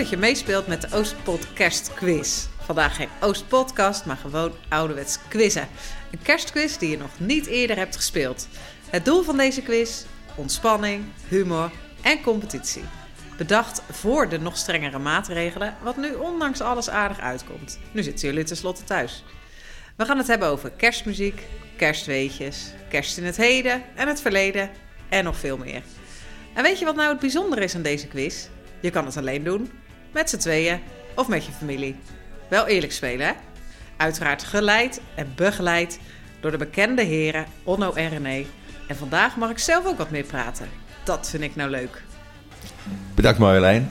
Dat je meespeelt met de Oostpot Kerstquiz. Vandaag geen Oostpodcast, maar gewoon ouderwets quizzen. Een kerstquiz die je nog niet eerder hebt gespeeld. Het doel van deze quiz? Ontspanning, humor en competitie. Bedacht voor de nog strengere maatregelen, wat nu ondanks alles aardig uitkomt. Nu zitten jullie tenslotte thuis. We gaan het hebben over kerstmuziek, kerstweetjes, kerst in het heden en het verleden en nog veel meer. En weet je wat nou het bijzondere is aan deze quiz? Je kan het alleen doen, met z'n tweeën of met je familie. Wel eerlijk spelen, hè? Uiteraard geleid en begeleid door de bekende heren Onno en René. En vandaag mag ik zelf ook wat meer praten. Dat vind ik nou leuk. Bedankt Marjolein.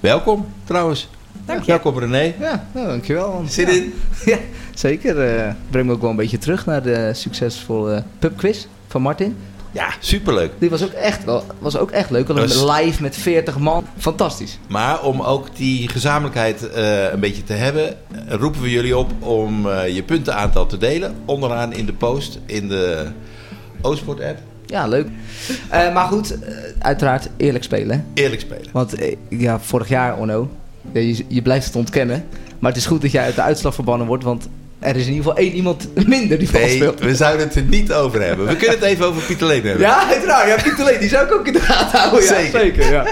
Welkom trouwens. Dank je. Welkom René. Ja, nou, dankjewel. Zin ja. in? Ja, zeker. eh breng me ook wel een beetje terug naar de succesvolle pubquiz van Martin. Ja, superleuk. Die was ook echt, wel, was ook echt leuk. Alleen Dus- live met 40 man. Fantastisch. Maar om ook die gezamenlijkheid eh, een beetje te hebben, eh, roepen we jullie op om eh, je puntenaantal te delen. Onderaan in de post in de Oostport app. Ja, leuk. Maar goed, uiteraard eerlijk spelen. hè. Eerlijk spelen. Want ja, vorig jaar, Onno, je, je blijft het ontkennen. Maar het is goed dat jij uit de uitslag verbannen wordt. Want er is in ieder geval één iemand minder die vals Nee, speelt. we zouden het er niet over hebben. We kunnen het even over Pieter Leen hebben. Ja, uiteraard. Ja, Pieter Leen, die zou ik ook in de gaten houden. Ja, Zeker. zeker ja.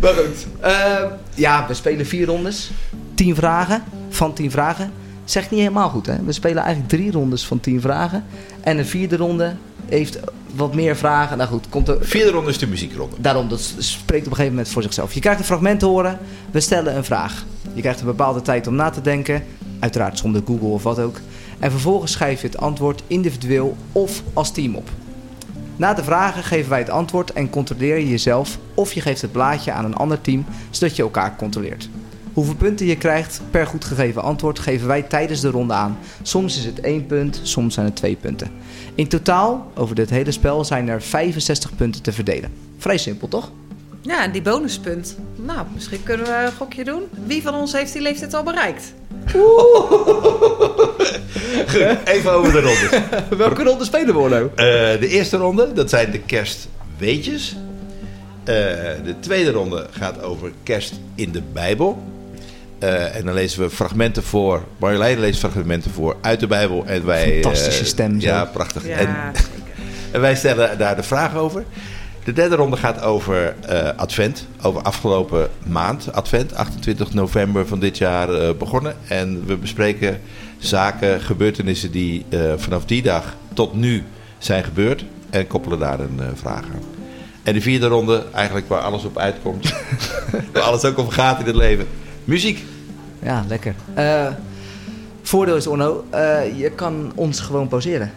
Maar goed. eh, ja, we spelen vier rondes. Tien vragen. Van tien vragen. Zegt niet helemaal goed, hè? We spelen eigenlijk drie rondes van tien vragen. En de vierde ronde heeft wat meer vragen. Nou goed, komt er... Vierde ronde is de muziekronde. Daarom, dat spreekt op een gegeven moment voor zichzelf. Je krijgt een fragment te horen. We stellen een vraag. Je krijgt een bepaalde tijd om na te denken. Uiteraard zonder Google of wat ook. En vervolgens schrijf je het antwoord individueel of als team op. Na de vragen geven wij het antwoord en controleer je jezelf of je geeft het blaadje aan een ander team, zodat je elkaar controleert. Hoeveel punten je krijgt per goed gegeven antwoord geven wij tijdens de ronde aan. Soms is het één punt, soms zijn het twee punten. In totaal, over dit hele spel, zijn er 65 punten te verdelen. Vrij simpel, toch? Ja, en die bonuspunt. Nou, misschien kunnen we een gokje doen. Wie van ons heeft die leeftijd al bereikt? Even over de rondes. Welke ronde spelen we, Orlo? Eh, de eerste ronde, dat zijn de kerstweetjes. Eh, de tweede ronde gaat over kerst in de Bijbel. Eh, en dan lezen we fragmenten voor. Marjolein leest fragmenten voor uit de Bijbel. En wij, Fantastische eh, stem zo. Ja, prachtig. Ja, En, wij stellen daar de vraag over. De derde ronde gaat over eh, Advent. Over afgelopen maand. Advent, 28 november van dit jaar eh, begonnen. En we bespreken zaken, gebeurtenissen die eh, vanaf die dag tot nu zijn gebeurd. En koppelen daar een eh, vraag aan. En de vierde ronde, eigenlijk waar alles op uitkomt. waar alles ook om gaat in het leven. Muziek. Ja, lekker. Eh, voordeel is, Orno, eh, je kan ons gewoon pauzeren.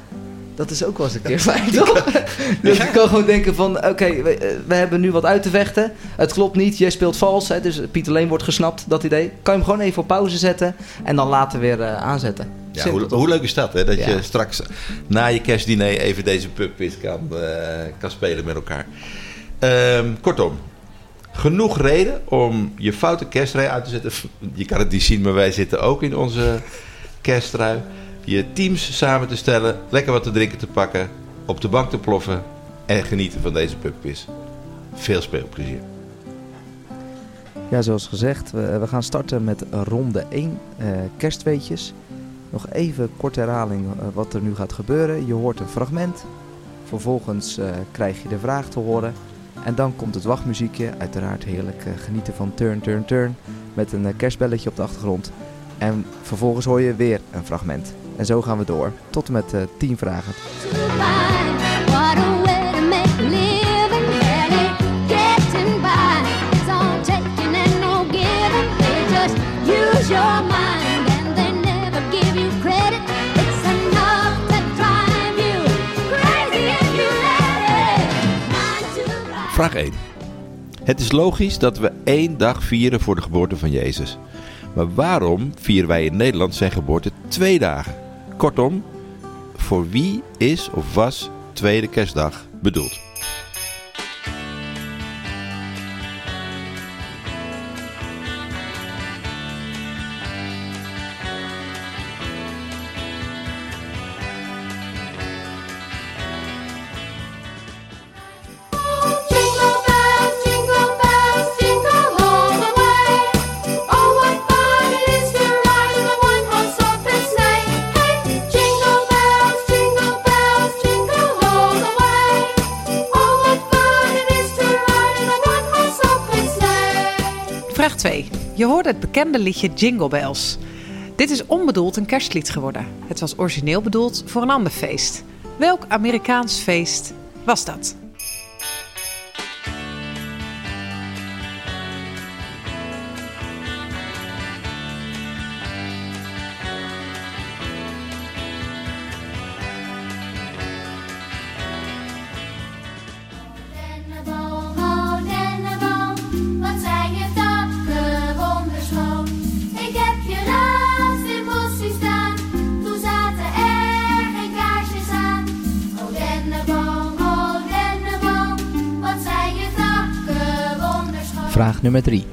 Dat is ook wel eens een keer fijn, toch? dus je kan gewoon denken van, oké, we, eh, we hebben nu wat uit te vechten. Het klopt niet, jij speelt vals, hè, dus Pieter Leen wordt gesnapt, dat idee. Kan je hem gewoon even op pauze zetten en dan later weer aanzetten. Ja, Simpel, hoe, hoe leuk is dat, hè? Dat Ja. je straks na je kerstdiner even deze pubquiz kan, kan spelen met elkaar. Ehm, kortom, genoeg reden om je foute kerstrui uit te zetten. Je kan het niet zien, maar wij zitten ook in onze kersttrui. Je teams samen te stellen, lekker wat te drinken te pakken, op de bank te ploffen en genieten van deze pubquiz. Veel speelplezier. Ja, zoals gezegd, we, gaan starten met ronde 1, eh, kerstweetjes. Nog even korte herhaling eh, wat er nu gaat gebeuren. Je hoort een fragment. Vervolgens eh, krijg je de vraag te horen. En dan komt het wachtmuziekje. Uiteraard heerlijk eh, genieten van Turn, Turn, Turn. Met een eh, kerstbelletje op de achtergrond. En vervolgens hoor je weer een fragment. En zo gaan we door. Tot en met eh 10 vragen. Vraag 1. Het is logisch dat we één dag vieren voor de geboorte van Jezus. Maar waarom vieren wij in Nederland zijn geboorte twee dagen? Kortom, voor wie is of was tweede kerstdag bedoeld? Het bekende liedje Jingle Bells. Dit is onbedoeld een kerstlied geworden. Het was origineel bedoeld voor een ander feest. Welk Amerikaans feest was dat? Nummer 3.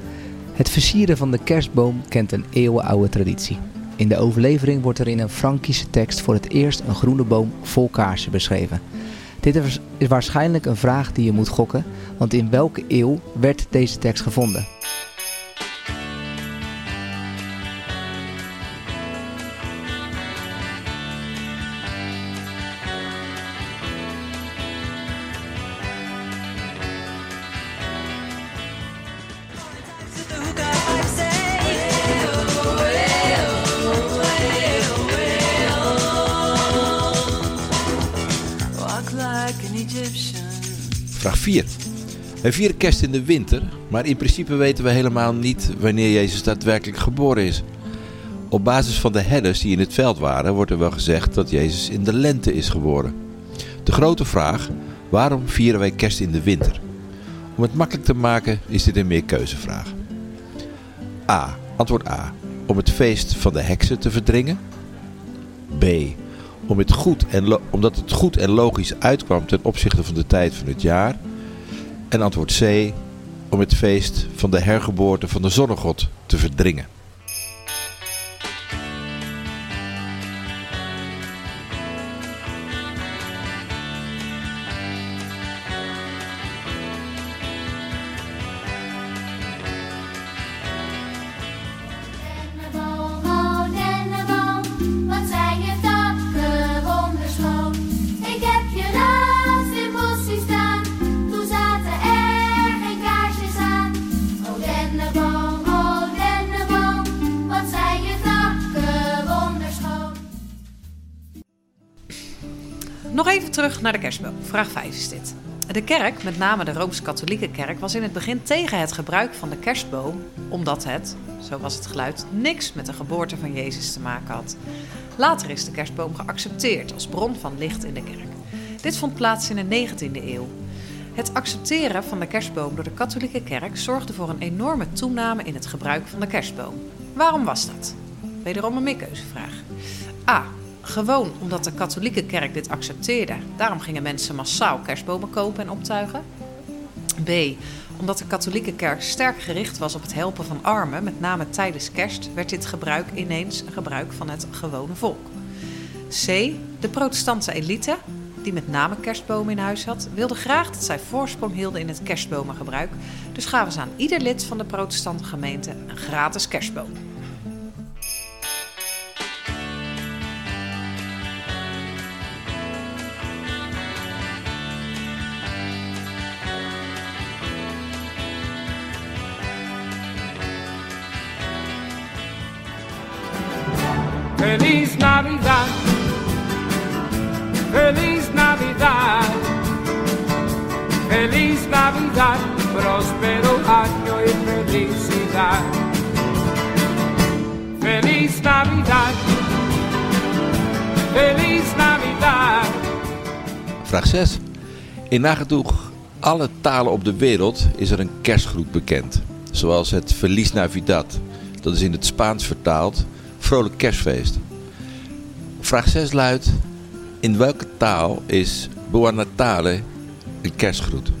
Het versieren van de kerstboom kent een eeuwenoude traditie. In de overlevering wordt er in een Frankische tekst voor het eerst een groene boom vol kaarsen beschreven. Dit is waarschijnlijk een vraag die je moet gokken, want in welke eeuw werd deze tekst gevonden? Vraag 4. Wij vieren kerst in de winter, maar in principe weten we helemaal niet wanneer Jezus daadwerkelijk geboren is. Op basis van de herders die in het veld waren, wordt er wel gezegd dat Jezus in de lente is geboren. De grote vraag, waarom vieren wij kerst in de winter? Om het makkelijk te maken is dit een meerkeuzevraag. A. Antwoord A. Om het feest van de heksen te verdringen. B. Om het goed en omdat het goed en logisch uitkwam ten opzichte van de tijd van het jaar. En antwoord C. Om het feest van de hergeboorte van de zonnegod te verdringen. Vraag 5 is dit. De kerk, met name de Rooms-Katholieke kerk, was in het begin tegen het gebruik van de kerstboom, omdat het, zo was het geluid, niks met de geboorte van Jezus te maken had. Later is de kerstboom geaccepteerd als bron van licht in de kerk. Dit vond plaats in de 19e eeuw. Het accepteren van de kerstboom door de katholieke kerk zorgde voor een enorme toename in het gebruik van de kerstboom. Waarom was dat? Wederom een meerkeuzevraag. A. Gewoon omdat de katholieke kerk dit accepteerde. Daarom gingen mensen massaal kerstbomen kopen en optuigen. B. Omdat de katholieke kerk sterk gericht was op het helpen van armen, met name tijdens kerst, werd dit gebruik ineens een gebruik van het gewone volk. C. De protestantse elite, die met name kerstbomen in huis had, wilde graag dat zij voorsprong hielden in het kerstbomengebruik. Dus gaven ze aan ieder lid van de protestante gemeente een gratis kerstboom. Feliz Navidad. Feliz Navidad. Feliz Navidad. Próspero año y felicidad. Feliz Navidad. Feliz Navidad. Vraag 6. In nagenoeg alle talen op de wereld is er een kerstgroet bekend. Zoals het Feliz Navidad. Dat is in het Spaans vertaald vrolijk kerstfeest. Vraag 6 luidt. In welke taal is Buon Natale een kerstgroet?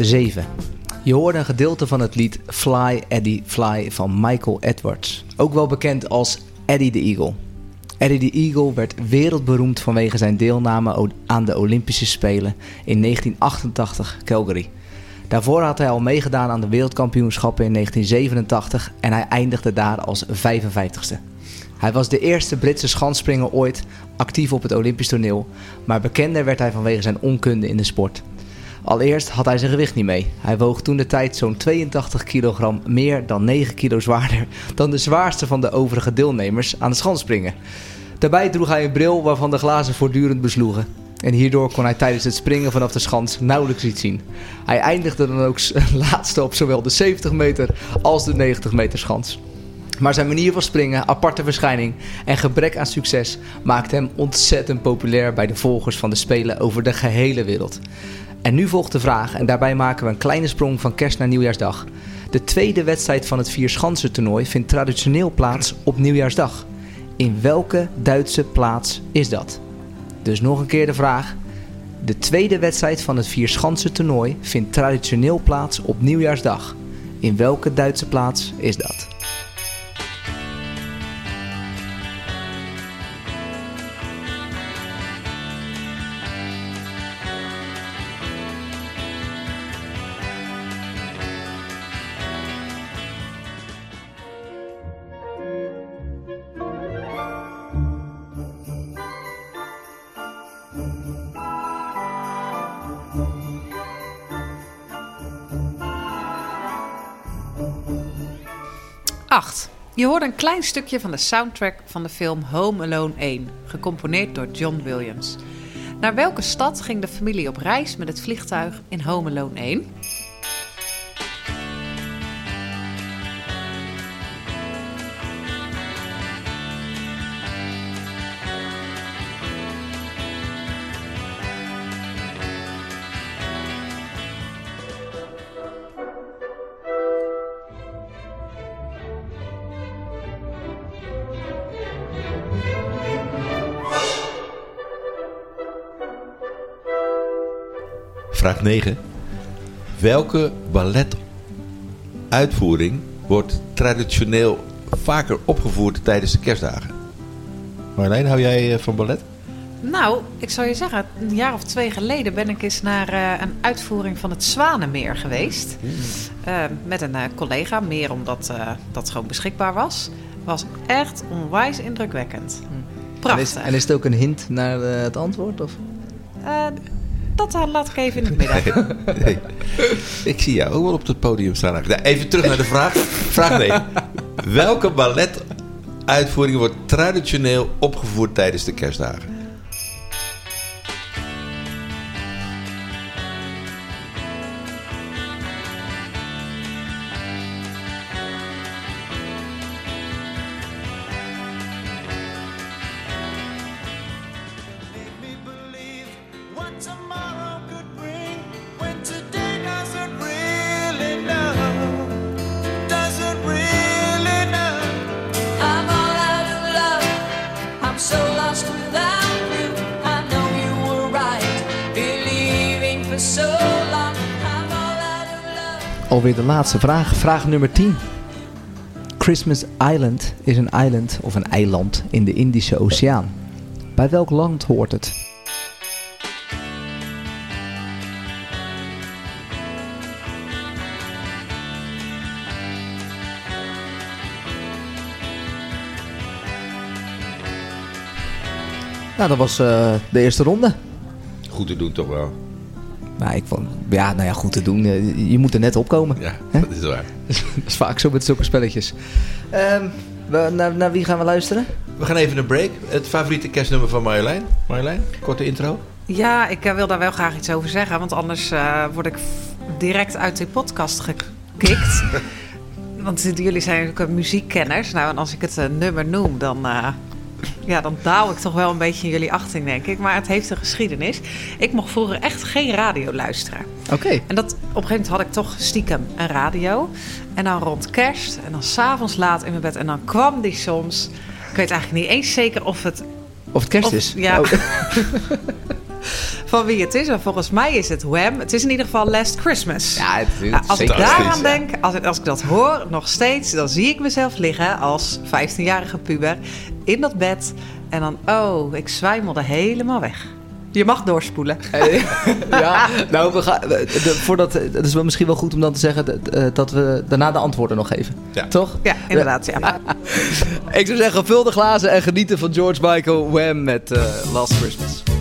7. Je hoorde een gedeelte van het lied Fly Eddie Fly van Michael Edwards. Ook wel bekend als Eddie the Eagle. Eddie the Eagle werd wereldberoemd vanwege zijn deelname aan de Olympische Spelen in 1988 Calgary. Daarvoor had hij al meegedaan aan de wereldkampioenschappen in 1987 en hij eindigde daar als 55ste. Hij was de eerste Britse schansspringer ooit actief op het Olympisch toneel, maar bekender werd hij vanwege zijn onkunde in de sport. Allereerst had hij zijn gewicht niet mee. Hij woog toen de tijd zo'n 82 kilogram meer dan 9 kilo zwaarder dan de zwaarste van de overige deelnemers aan het schansspringen. Daarbij droeg hij een bril waarvan de glazen voortdurend besloegen. En hierdoor kon hij tijdens het springen vanaf de schans nauwelijks iets zien. Hij eindigde dan ook laatste op zowel de 70 meter als de 90 meter schans. Maar zijn manier van springen, aparte verschijning en gebrek aan succes maakte hem ontzettend populair bij de volgers van de Spelen over de gehele wereld. En nu volgt de vraag, en daarbij maken we een kleine sprong van kerst naar nieuwjaarsdag. De tweede wedstrijd van het Vierschansen-toernooi vindt traditioneel plaats op nieuwjaarsdag. In welke Duitse plaats is dat? Dus nog een keer de vraag. De tweede wedstrijd van het Vierschansen-toernooi vindt traditioneel plaats op nieuwjaarsdag. In welke Duitse plaats is dat? Acht. Je hoorde een klein stukje van de soundtrack van de film Home Alone 1, gecomponeerd door John Williams. Naar welke stad ging de familie op reis met het vliegtuig in Home Alone 1? 9. Welke balletuitvoering wordt traditioneel vaker opgevoerd tijdens de kerstdagen? Marlijn, hou jij eh, van ballet? Nou, ik zou je zeggen, een jaar of twee geleden ben ik eens naar eh, een uitvoering van het Zwanenmeer geweest. Eh, met een eh, collega, meer omdat eh, dat gewoon beschikbaar was. Was echt onwijs indrukwekkend. En Prachtig. is, en is het ook een hint naar het antwoord? Of? Dat laat ik even in het midden. Ik zie jou ook wel op het podium staan. Nou, Even terug naar de vraag. Vraag 9. Welke balletuitvoering wordt traditioneel opgevoerd tijdens de kerstdagen? Alweer de laatste vraag. Vraag nummer 10. Christmas Island is een eiland of een eiland in de Indische Oceaan. Bij welk land hoort het? Nou, dat was eh, de eerste ronde. Goed te doen toch wel. Nou, ik vond, ja, nou ja, goed te doen. Eh, Je moet er net opkomen. Ja, dat is waar. dat is vaak zo met zulke spelletjes. Ehm, we- naar, naar wie gaan we luisteren? We gaan even een break. Het favoriete kerstnummer van Marjolein. Marjolein, korte intro. Ja, ik eh, wil daar wel graag iets over zeggen. Want anders eh, word ik direct uit die podcast gekikt. want jullie zijn natuurlijk muziekkenners. Nou, en als ik het nummer noem, dan, eh, ja, dan daal ik toch wel een beetje in jullie achting, denk ik. Maar het heeft een geschiedenis. Ik mocht vroeger echt geen radio luisteren. Oké. En dat, op een gegeven moment had ik toch stiekem een radio. En dan rond kerst en dan s'avonds laat in mijn bed. En dan kwam die soms... Ik weet eigenlijk niet eens zeker of het Of het kerst Of- is. ja. Oh. van wie het is. En volgens mij is het Wham. Het is in ieder geval Last Christmas. Ja, het nou, als ik daaraan denk, als, ik, als ik dat hoor nog steeds, dan zie ik mezelf liggen als 15-jarige puber in dat bed. En dan, oh, ik zwijmelde helemaal weg. Je mag doorspoelen. ja, nou, we gaan, voordat, het is misschien wel goed om dan te zeggen dat, eh, dat we daarna de antwoorden nog geven. Toch? Ja, inderdaad. Ik zou zeggen, vul de glazen en genieten van George Michael Wham met eh, Last Christmas.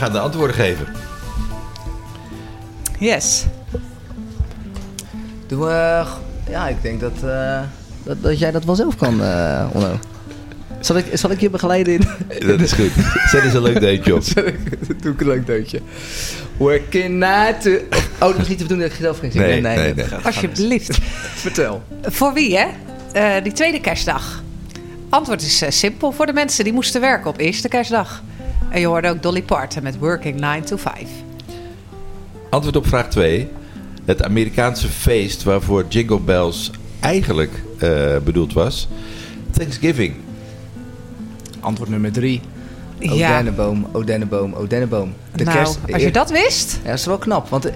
ga de antwoorden geven. Yes. Doe, eh, ja, ik denk dat, eh, dat, dat, jij dat wel zelf kan, uh, Zal ik, zal ik je begeleiden in? Dat is goed. Zet eens een leuk deuntje op. Doe ik een leuk deuntje. Working night. Oh, dat is niet te doen. dat ik zelf geen zin. Nee, nee, nee. nee. Alsjeblieft. Vertel. Voor wie, hè? Die tweede kerstdag. Antwoord is simpel. Voor de mensen die moesten werken op eerste kerstdag. En je hoorde ook Dolly Parton met Working 9 to 5. Antwoord op vraag 2. Het Amerikaanse feest waarvoor Jingle Bells eigenlijk eh, bedoeld was. Thanksgiving. Antwoord nummer drie. Ja. Odenneboom, Odenneboom, Odenneboom. De nou, kerst... als je dat wist... Ja, dat is wel knap. Want eh,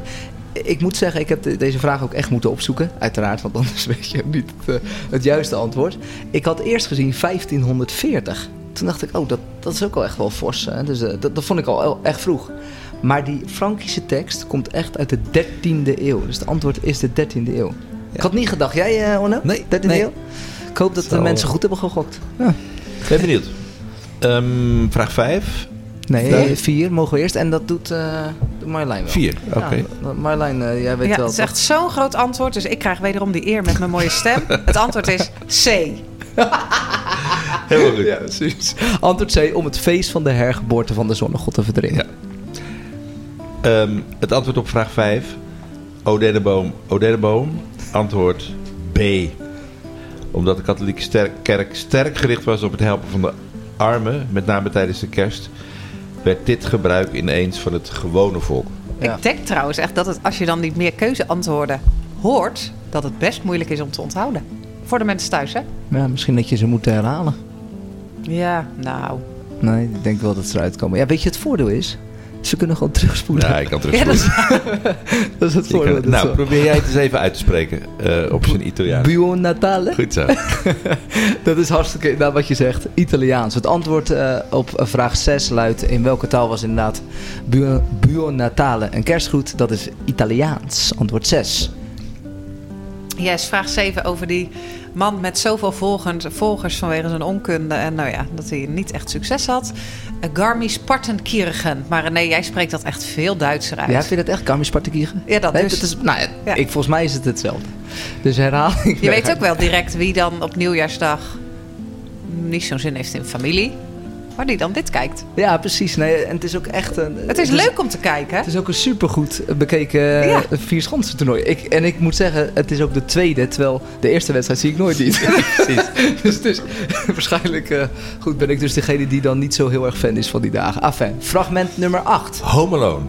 ik moet zeggen, ik heb de- deze vraag ook echt moeten opzoeken. Uiteraard, want anders weet je niet het, eh, het juiste antwoord. Ik had eerst gezien 1540. Toen dacht ik, oh, dat, dat is ook wel echt wel fors. Hè? Dus, eh, dat, dat vond ik al echt vroeg. Maar die Frankische tekst komt echt uit de 13e eeuw. Dus het antwoord is de 13e eeuw. Ik had niet gedacht. Jij, eh Onno? Nee, 13e nee. eeuw? Ik hoop dat de mensen goed hebben gegokt. Ben benieuwd. Ehm, vraag 5. Nee, Nee. vier mogen we eerst. En dat doet, eh doet Marjolein wel. 4. Oké. Ja, Marjolein, eh, jij weet Ja, wel. het is echt zo'n groot antwoord. Dus ik krijg wederom die eer met mijn mooie stem. Het antwoord is C. Heel goed. Ja, precies. Antwoord C, om het feest van de hergeboorte van de zonnegod te verdringen. Ehm, het antwoord op vraag 5. Odenneboom, Odenneboom. Antwoord B. Omdat de katholieke kerk sterk gericht was op het helpen van de armen, met name tijdens de kerst, werd dit gebruik ineens van het gewone volk. Ja. Ik denk trouwens echt dat het, als je dan die meer keuzeantwoorden hoort, dat het best moeilijk is om te onthouden. Voor de mensen thuis, hè? Ja, misschien dat je ze moet herhalen. Ja, nou. Nee, ik denk wel dat ze eruit komen. Ja, weet je, het voordeel is, ze kunnen gewoon terugspoelen. Ja, ik kan Ja, dat terugspoelen. is, dat is het voordeel. kan- nou, probeer jij het eens even uit te spreken eh, op zijn Italiaans. Buon Natale. Goed zo. Dat is hartstikke inderdaad wat je zegt. Italiaans. Het antwoord eh, op eh, vraag 6 luidt in welke taal was inderdaad Buon, Buon Natale een kerstgroet? Dat is Italiaans. Antwoord 6. yes, vraag 7 over die man met zoveel volgers, volgers vanwege zijn onkunde. En nou ja, dat hij niet echt succes had. Uh, Garmisch Partenkirchen. Maar nee, jij spreekt dat echt veel Duitser uit. Ja, vind je dat echt Garmisch-Partenkirchen? Ja, dat Nee, dus. dat is, nou, ja, Ja. ik, volgens mij is het hetzelfde. Dus herhaling. Je weet ook wel direct wie dan op nieuwjaarsdag niet zo'n zin heeft in familie. Maar die dan dit kijkt. Ja, precies. Nee, en het is ook echt een... Het is leuk om te kijken. Het is ook een supergoed bekeken uh, Ja. vierschansen toernooi. Ik, en ik moet zeggen, het is ook de tweede, terwijl de eerste wedstrijd zie ik nooit niet. Precies. dus is waarschijnlijk eh, goed ben ik dus degene die dan niet zo heel erg fan is van die dagen. Enfin, fragment nummer 8. Home Alone.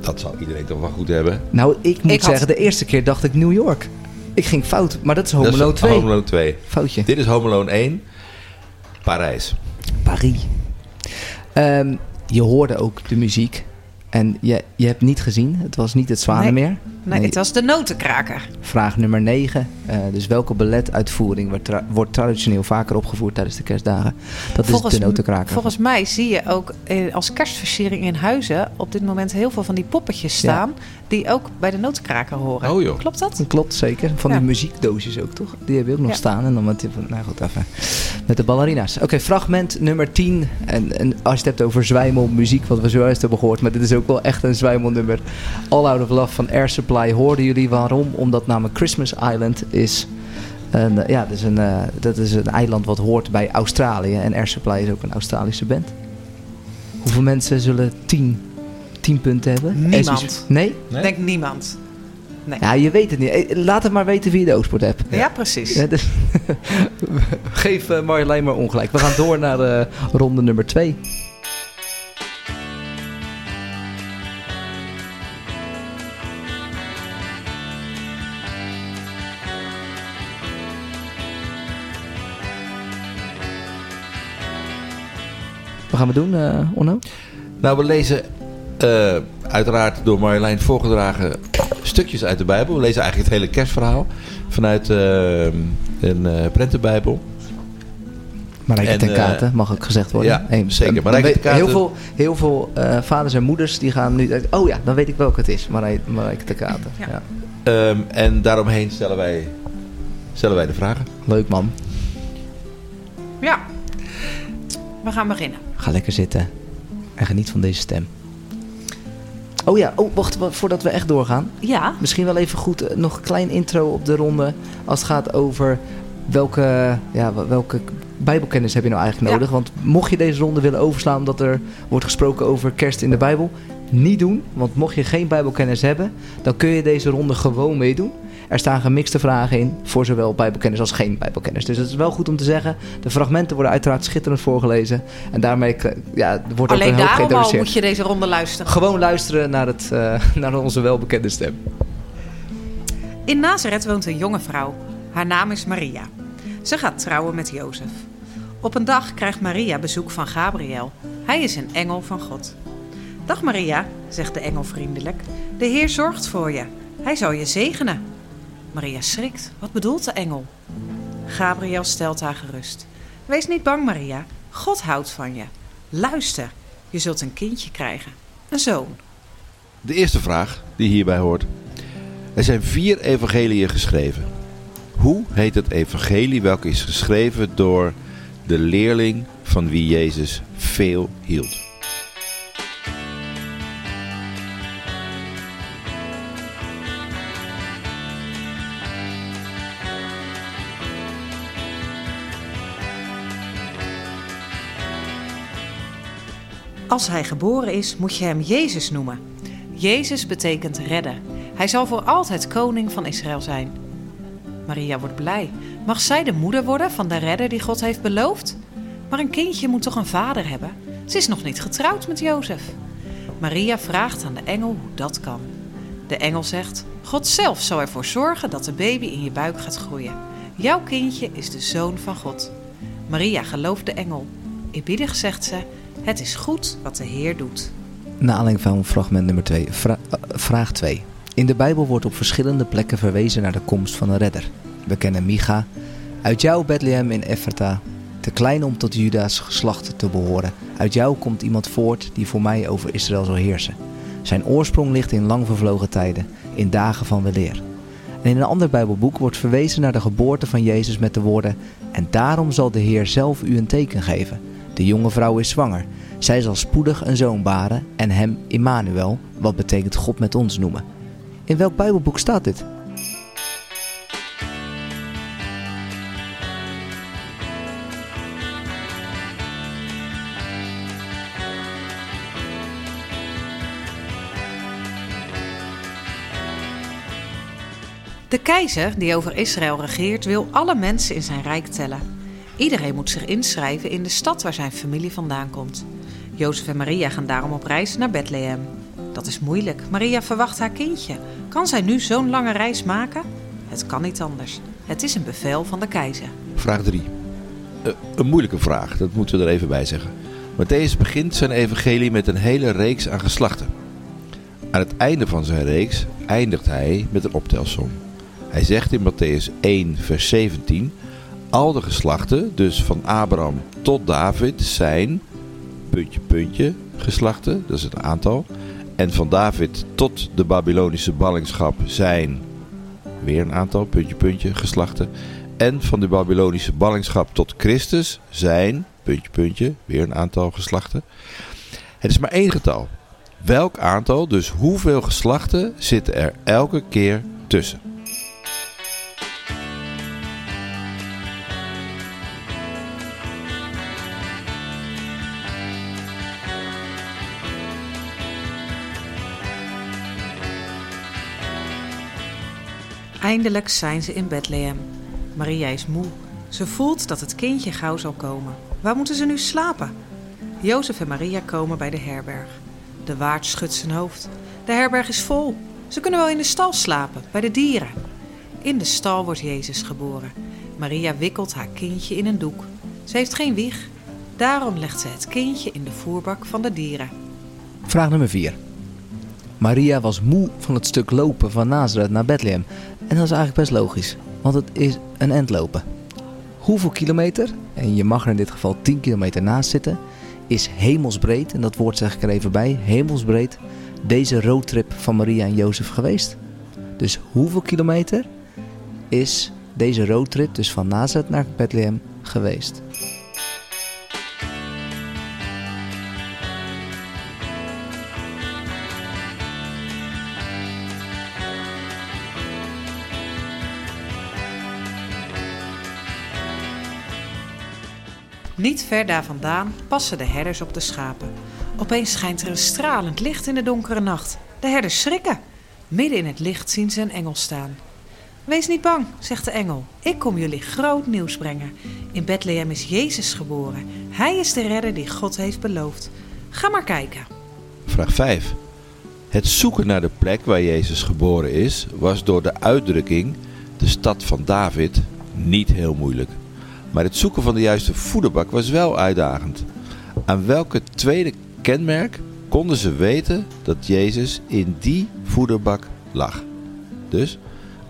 Dat zou iedereen toch wel goed hebben. Nou, ik moet Ik had- zeggen, de eerste keer dacht ik New York. Ik ging fout, maar dat is Home Dat is Alone 2. Home Alone 2. Foutje. Dit is Home Alone 1. Parijs. Paris. Ehm, je hoorde ook de muziek. En je, je hebt niet gezien, het was niet het Zwanenmeer. Nee, het was de notenkraker. Vraag nummer 9. dus welke balletuitvoering wordt, tra- wordt traditioneel vaker opgevoerd tijdens de kerstdagen? Dat is de notenkraker. volgens mij zie je ook eh, als kerstversiering in huizen op dit moment heel veel van die poppetjes staan. Die ook bij de notenkraker horen. Oh, joh. Klopt dat? Klopt, zeker. Van Ja. die muziekdoosjes ook, toch? Die heb je ook nog Ja. staan. En dan met, die- nou goed, even. Met de ballerina's. Oké, fragment nummer 10. En, en als je het hebt over zwijmelmuziek, wat we zojuist hebben gehoord. Maar dit is ook wel echt een zwijmelnummer. All Out of Love van Air Supply. Hoorden jullie waarom? Omdat namelijk Christmas Island is... Een, eh, ja, dat is, een, eh, dat is een eiland wat hoort bij Australië. En Air Supply is ook een Australische band. Hoeveel mensen zullen 10 10 punten hebben? Niemand. Nee? Nee? Denk niemand. Ja, je weet het niet. Eh, Laat het maar weten via de Oostport app. Ja, precies. Ja, dus Geef Marjolein maar ongelijk. We gaan door naar ronde nummer 2. Gaan we doen, eh Onno? Nou, we lezen eh, uiteraard door Marjolein voorgedragen stukjes uit de Bijbel. We lezen eigenlijk het hele kerstverhaal vanuit eh, een eh prentenbijbel. Marijke En, ten eh, Kate, mag ook gezegd worden. ja, Hey, zeker. Marijke ten Heel veel, heel veel eh, vaders en moeders die gaan nu... Oh ja, dan weet ik welke het is. Marij- Marijke ten Kate. Ja. Ja. Ehm, en daaromheen stellen wij, stellen wij de vragen. Leuk man. Ja. We gaan beginnen. Ga lekker zitten en geniet van deze stem. Oh ja, oh, wacht, wa- voordat we echt doorgaan. Ja. Misschien wel even goed, eh, nog een klein intro op de ronde. Als het gaat over welke, ja, wel- welke Bijbelkennis heb je nou eigenlijk Ja. nodig? Want mocht je deze ronde willen overslaan omdat er wordt gesproken over kerst in de Bijbel, niet doen. Want mocht je geen Bijbelkennis hebben, dan kun je deze ronde gewoon meedoen. Er staan gemixte vragen in voor zowel Bijbelkennis als geen Bijbelkennis. Dus het is wel goed om te zeggen. De fragmenten worden uiteraard schitterend voorgelezen. En daarmee ja, wordt ook Alleen een hoop daarom al geïntroduceerd. moet je deze ronde luisteren. Gewoon luisteren naar, het, eh, naar onze welbekende stem. In Nazareth woont een jonge vrouw. Haar naam is Maria. Ze gaat trouwen met Jozef. Op een dag krijgt Maria bezoek van Gabriel. Hij is een engel van God. Dag Maria, zegt de engel vriendelijk. De Heer zorgt voor je. Hij zal je zegenen. Maria schrikt. Wat bedoelt de engel? Gabriel stelt haar gerust. Wees niet bang, Maria. God houdt van je. Luister, je zult een kindje krijgen. Een zoon. De eerste vraag die hierbij hoort. Er zijn vier evangeliën geschreven. Hoe heet het evangelie welke is geschreven door de leerling van wie Jezus veel hield? Als hij geboren is, moet je hem Jezus noemen. Jezus betekent redder. Hij zal voor altijd koning van Israël zijn. Maria wordt blij. Mag zij de moeder worden van de redder die God heeft beloofd? Maar een kindje moet toch een vader hebben? Ze is nog niet getrouwd met Jozef. Maria vraagt aan de engel hoe dat kan. De engel zegt: God zelf zal ervoor zorgen dat de baby in je buik gaat groeien. Jouw kindje is de zoon van God. Maria gelooft de engel. Eerbiedig zegt ze: Het is goed wat de Heer doet. Naar aanleiding van fragment nummer 2. vraag 2. In de Bijbel wordt op verschillende plekken verwezen naar de komst van een redder. We kennen Micha. Uit jou, Bethlehem in Ephrata, te klein om tot Juda's geslacht te behoren. Uit jou komt iemand voort die voor mij over Israël zal heersen. Zijn oorsprong ligt in lang vervlogen tijden, in dagen van weleer. En in een ander Bijbelboek wordt verwezen naar de geboorte van Jezus met de woorden: En daarom zal de Heer zelf u een teken geven. De jonge vrouw is zwanger. Zij zal spoedig een zoon baren en hem Immanuel, wat betekent God met ons noemen. In welk Bijbelboek staat dit? De keizer die over Israël regeert wil alle mensen in zijn rijk tellen. Iedereen moet zich inschrijven in de stad waar zijn familie vandaan komt. Jozef en Maria gaan daarom op reis naar Bethlehem. Dat is moeilijk. Maria verwacht haar kindje. Kan zij nu zo'n lange reis maken? Het kan niet anders. Het is een bevel van de keizer. Vraag 3. een moeilijke vraag, dat moeten we er even bij zeggen. Matthäus begint zijn evangelie met een hele reeks aan geslachten. Aan het einde van zijn reeks eindigt hij met een optelsom. Hij zegt in Matthäus 1, vers 17: Al de geslachten, dus van Abraham tot David, zijn puntje, puntje geslachten, dat is het aantal. En van David tot de Babylonische ballingschap zijn weer een aantal, puntje, puntje, geslachten. En van de Babylonische ballingschap tot Christus zijn, puntje, puntje, weer een aantal geslachten. Het is maar één getal. Welk aantal, dus hoeveel geslachten, zitten er elke keer tussen? Eindelijk zijn ze in Bethlehem. Maria is moe. Ze voelt dat het kindje gauw zal komen. Waar moeten ze nu slapen? Jozef en Maria komen bij de herberg. De waard schudt zijn hoofd. De herberg is vol. Ze kunnen wel in de stal slapen, bij de dieren. In de stal wordt Jezus geboren. Maria wikkelt haar kindje in een doek. Ze heeft geen wieg. Daarom legt ze het kindje in de voerbak van de dieren. Vraag nummer 4. Maria was moe van het stuk lopen van Nazareth naar Bethlehem. En dat is eigenlijk best logisch, want het is een endlopen. Hoeveel kilometer, en je mag er in dit geval 10 kilometer naast zitten, is hemelsbreed, en dat woord zeg ik er even bij, hemelsbreed, deze roadtrip van Maria en Jozef geweest? Dus hoeveel kilometer is deze roadtrip, dus van Nazareth naar Bethlehem, geweest? Niet ver daar vandaan passen de herders op de schapen. Opeens schijnt er een stralend licht in de donkere nacht. De herders schrikken. Midden in het licht zien ze een engel staan. Wees niet bang, zegt de engel. Ik kom jullie groot nieuws brengen. In Bethlehem is Jezus geboren. Hij is de redder die God heeft beloofd. Ga maar kijken. Vraag 5. Het zoeken naar de plek waar Jezus geboren is, was door de uitdrukking de stad van David niet heel moeilijk. Maar het zoeken van de juiste voederbak was wel uitdagend. Aan welke tweede kenmerk konden ze weten dat Jezus in die voederbak lag? Dus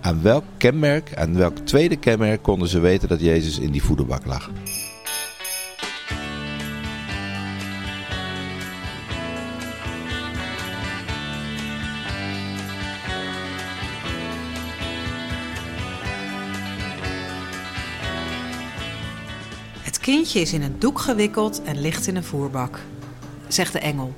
aan welk kenmerk, aan welk tweede kenmerk konden ze weten dat Jezus in die voederbak lag? Kindje is in een doek gewikkeld en ligt in een voerbak, zegt de engel.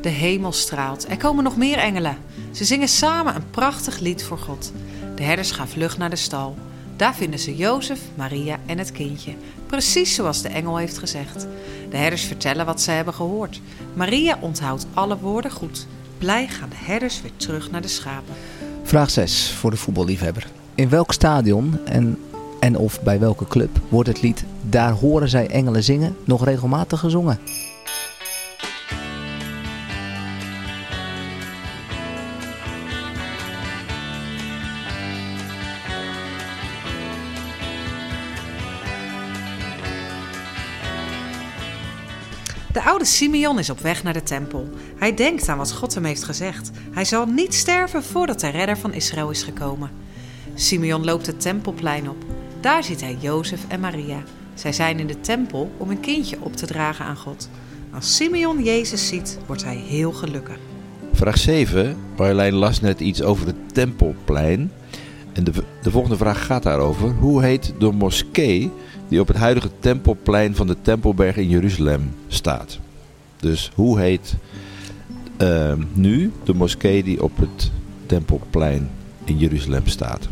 De hemel straalt. Er komen nog meer engelen. Ze zingen samen een prachtig lied voor God. De herders gaan vlug naar de stal. Daar vinden ze Jozef, Maria en het kindje. Precies zoals de engel heeft gezegd. De herders vertellen wat ze hebben gehoord. Maria onthoudt alle woorden goed. Blij gaan de herders weer terug naar de schapen. Vraag 6 voor de voetballiefhebber. In welk stadion en, en of bij welke club wordt het lied Daar horen zij engelen zingen nog regelmatig gezongen? De oude Simeon is op weg naar de tempel. Hij denkt aan wat God hem heeft gezegd. Hij zal niet sterven voordat de redder van Israël is gekomen. Simeon loopt het tempelplein op. Daar ziet hij Jozef en Maria. Zij zijn in de tempel om een kindje op te dragen aan God. Als Simeon Jezus ziet, wordt hij heel gelukkig. Vraag 7. Marjolein las net iets over het Tempelplein. En de, de volgende vraag gaat daarover. Hoe heet de moskee die op het huidige Tempelplein van de Tempelberg in Jeruzalem staat? Dus hoe heet eh, nu de moskee die op het Tempelplein in Jeruzalem staat?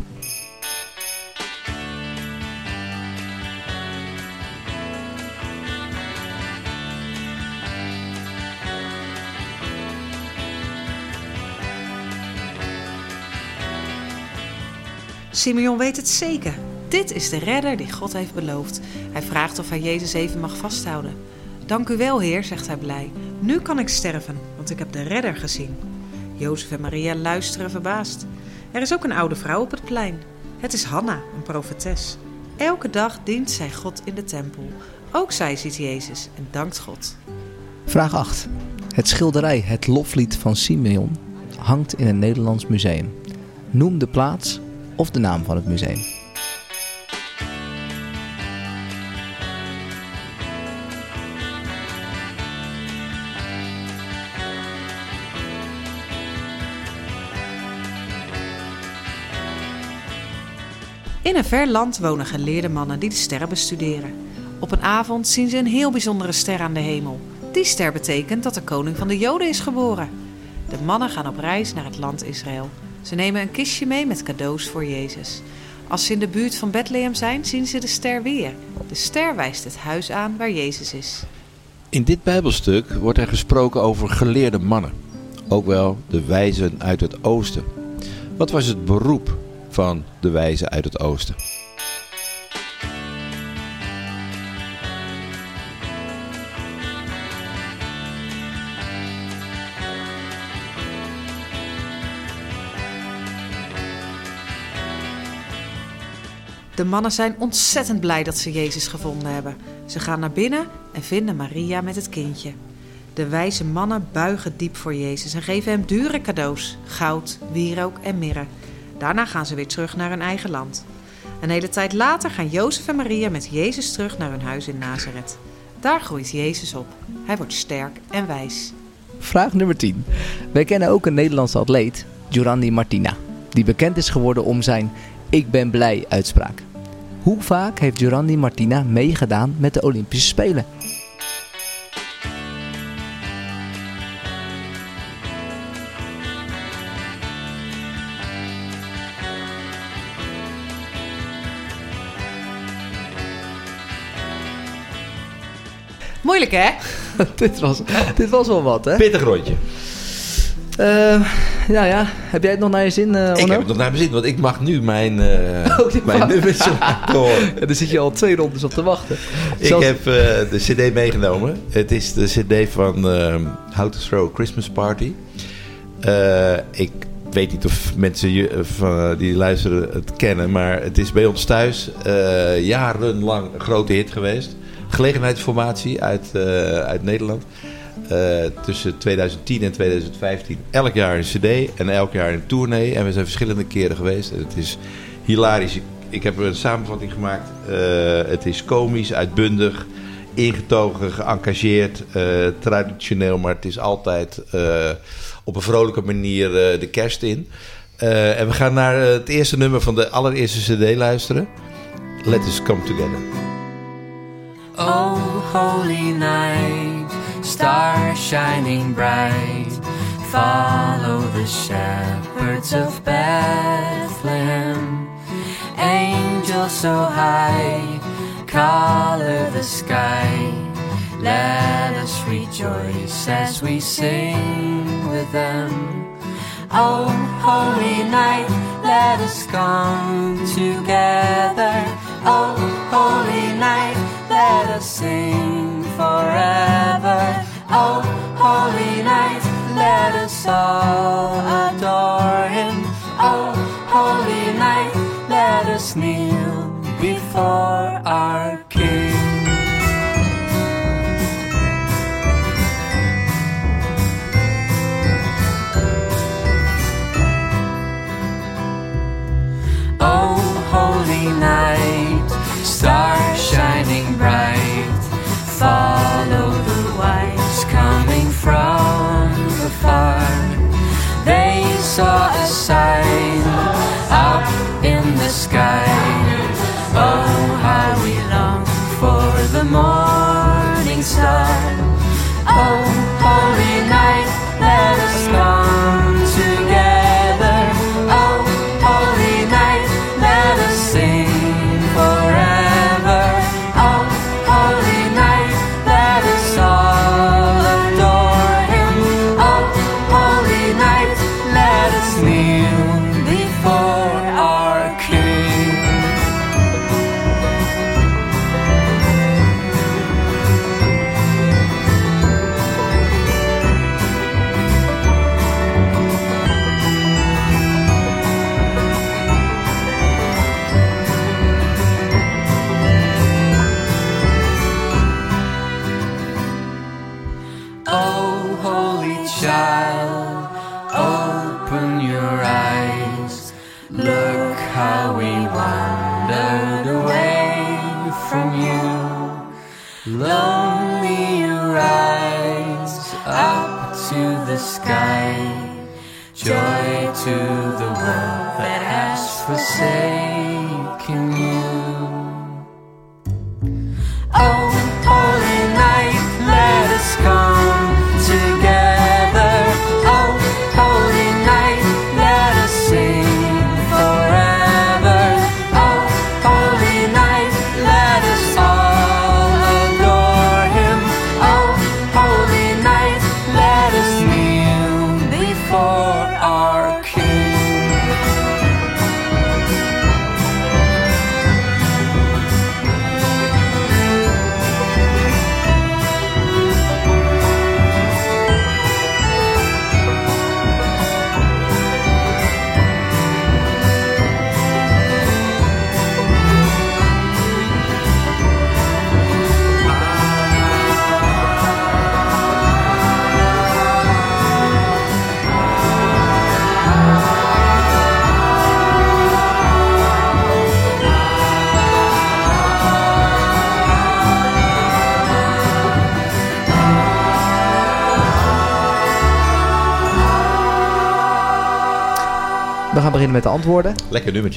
Simeon weet het zeker. Dit is de redder die God heeft beloofd. Hij vraagt of hij Jezus even mag vasthouden. Dank u wel, Heer, zegt hij blij. Nu kan ik sterven, want ik heb de redder gezien. Jozef en Maria luisteren verbaasd. Er is ook een oude vrouw op het plein. Het is Hanna, een profetes. Elke dag dient zij God in de tempel. Ook zij ziet Jezus en dankt God. Vraag 8. Het schilderij Het Loflied van Simeon hangt in een Nederlands museum. Noem de plaats of de naam van het museum. In een ver land wonen geleerde mannen die de sterren bestuderen. Op een avond zien ze een heel bijzondere ster aan de hemel. Die ster betekent dat de koning van de Joden is geboren. De mannen gaan op reis naar het land Israël. Ze nemen een kistje mee met cadeaus voor Jezus. Als ze in de buurt van Bethlehem zijn, zien ze de ster weer. De ster wijst het huis aan waar Jezus is. In dit Bijbelstuk wordt er gesproken over geleerde mannen. Ook wel de wijzen uit het oosten. Wat was het beroep van de wijzen uit het oosten? De mannen zijn ontzettend blij dat ze Jezus gevonden hebben. Ze gaan naar binnen en vinden Maria met het kindje. De wijze mannen buigen diep voor Jezus en geven hem dure cadeaus: goud, wierook en mirre. Daarna gaan ze weer terug naar hun eigen land. Een hele tijd later gaan Jozef en Maria met Jezus terug naar hun huis in Nazareth. Daar groeit Jezus op. Hij wordt sterk en wijs. Vraag nummer 10. Wij kennen ook een Nederlandse atleet, Giovanni Martina, die bekend is geworden om zijn Ik ben blij uitspraak. Hoe vaak heeft Giovanni Martina meegedaan met de Olympische Spelen? Moeilijk hè? dit, was, dit was wel wat, hè? Pittig rondje. Eh, ja, ja. Heb jij het nog naar je zin, eh Ik heb het nog naar mijn zin, want ik mag nu mijn, eh Oh, mijn nummers laten horen. Ja, daar zit je al twee rondes op te wachten. Ik Zelfs- heb de cd meegenomen. Het is de cd van How to Throw a Christmas Party. Ik weet niet of mensen die luisteren het kennen, maar het is bij ons thuis jarenlang een grote hit geweest. Gelegenheidsformatie uit, uit Nederland. Eh, tussen 2010 en 2015 elk jaar een cd en elk jaar een tournee. En we zijn verschillende keren geweest. En het is hilarisch. Ik, heb een samenvatting gemaakt. Eh, het is komisch, uitbundig, ingetogen, geëngageerd, eh, traditioneel. Maar het is altijd op een vrolijke manier de kerst in. En we gaan naar het eerste nummer van de allereerste cd luisteren. Let us come together. Oh, holy night, star shining bright, follow the shepherds of Bethlehem. Angels so high, color the sky. Let us rejoice as we sing with them. Oh, holy night, let us come together. Oh, holy night, let us sing forever. Oh, holy night, let us all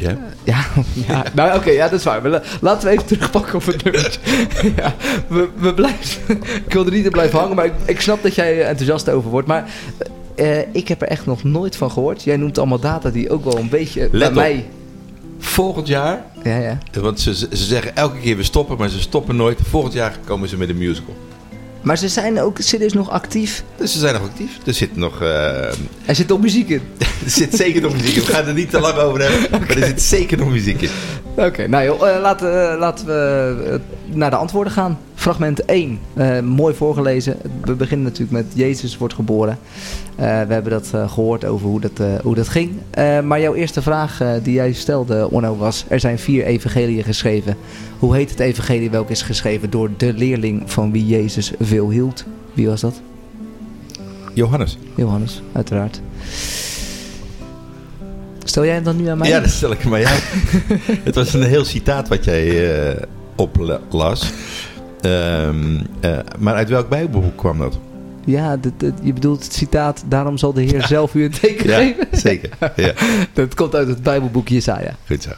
nummertje, hè? Ja, ja nou oké, ja, dat is waar. La- laten we even terugpakken op het nummertje. ja, we, we blijven, ik wil er niet in blijven hangen, maar ik, ik snap dat jij enthousiast over wordt. Maar eh, ik heb er echt nog nooit van gehoord. Jij noemt allemaal data die ook wel een beetje bij op. mij... Volgend jaar, Ja, ja. want ze, ze zeggen elke keer we stoppen, maar ze stoppen nooit. Volgend jaar komen ze met een musical. Maar ze zijn ook serieus nog actief. Dus ze zijn nog actief. Er zit nog... eh, Er zit ook muziek in. er zit zeker nog muziek in. We gaan er niet te lang over hebben. Maar er zit zeker nog muziek in. Oké, nou joh, eh, laten, eh, laten we naar de antwoorden gaan. Fragment 1, eh, mooi voorgelezen. We beginnen natuurlijk met Jezus wordt geboren. Eh, we hebben dat eh, gehoord over hoe dat, hoe dat ging. Maar jouw eerste vraag die jij stelde, Onno, was... Er zijn vier evangeliën geschreven. Hoe heet het evangelie welke is geschreven door de leerling van wie Jezus veel hield? Wie was dat? Johannes. Johannes, uiteraard. Stel jij hem dan nu aan mij? Ja, dat stel ik hem aan jou. het was een heel citaat wat jij oplas. Ehm, eh, maar uit welk bijbelboek kwam dat? Ja, je bedoelt het citaat... Daarom zal de Heer zelf u een teken Ja, geven? zeker. Ja, Dat komt uit het Bijbelboek Jesaja. goed zo.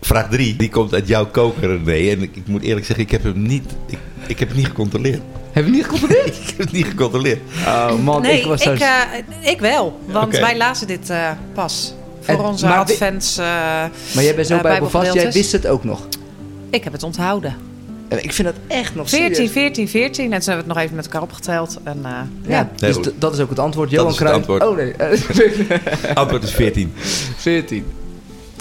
Vraag 3, die komt uit jouw koker, René. En ik, ik moet eerlijk zeggen, ik heb hem niet, ik, ik heb het niet gecontroleerd. Heb je niet gecontroleerd? ik heb het niet gecontroleerd. Oh man, nee, ik was daar... eh, ik wel. Want wij lazen dit eh, pas. Voor En- onze maar advents... eh, maar jij bent zo bijbelvast, jij wist het ook nog. ik heb het onthouden. Ik vind dat echt nog 14, serieus. 14, 14. En toen hebben we het nog even met elkaar opgeteld. En, eh, Ja, ja. dus dat is ook het antwoord. Dat Johan is het Cruijff. antwoord. Oh nee, Antwoord is 14. 14.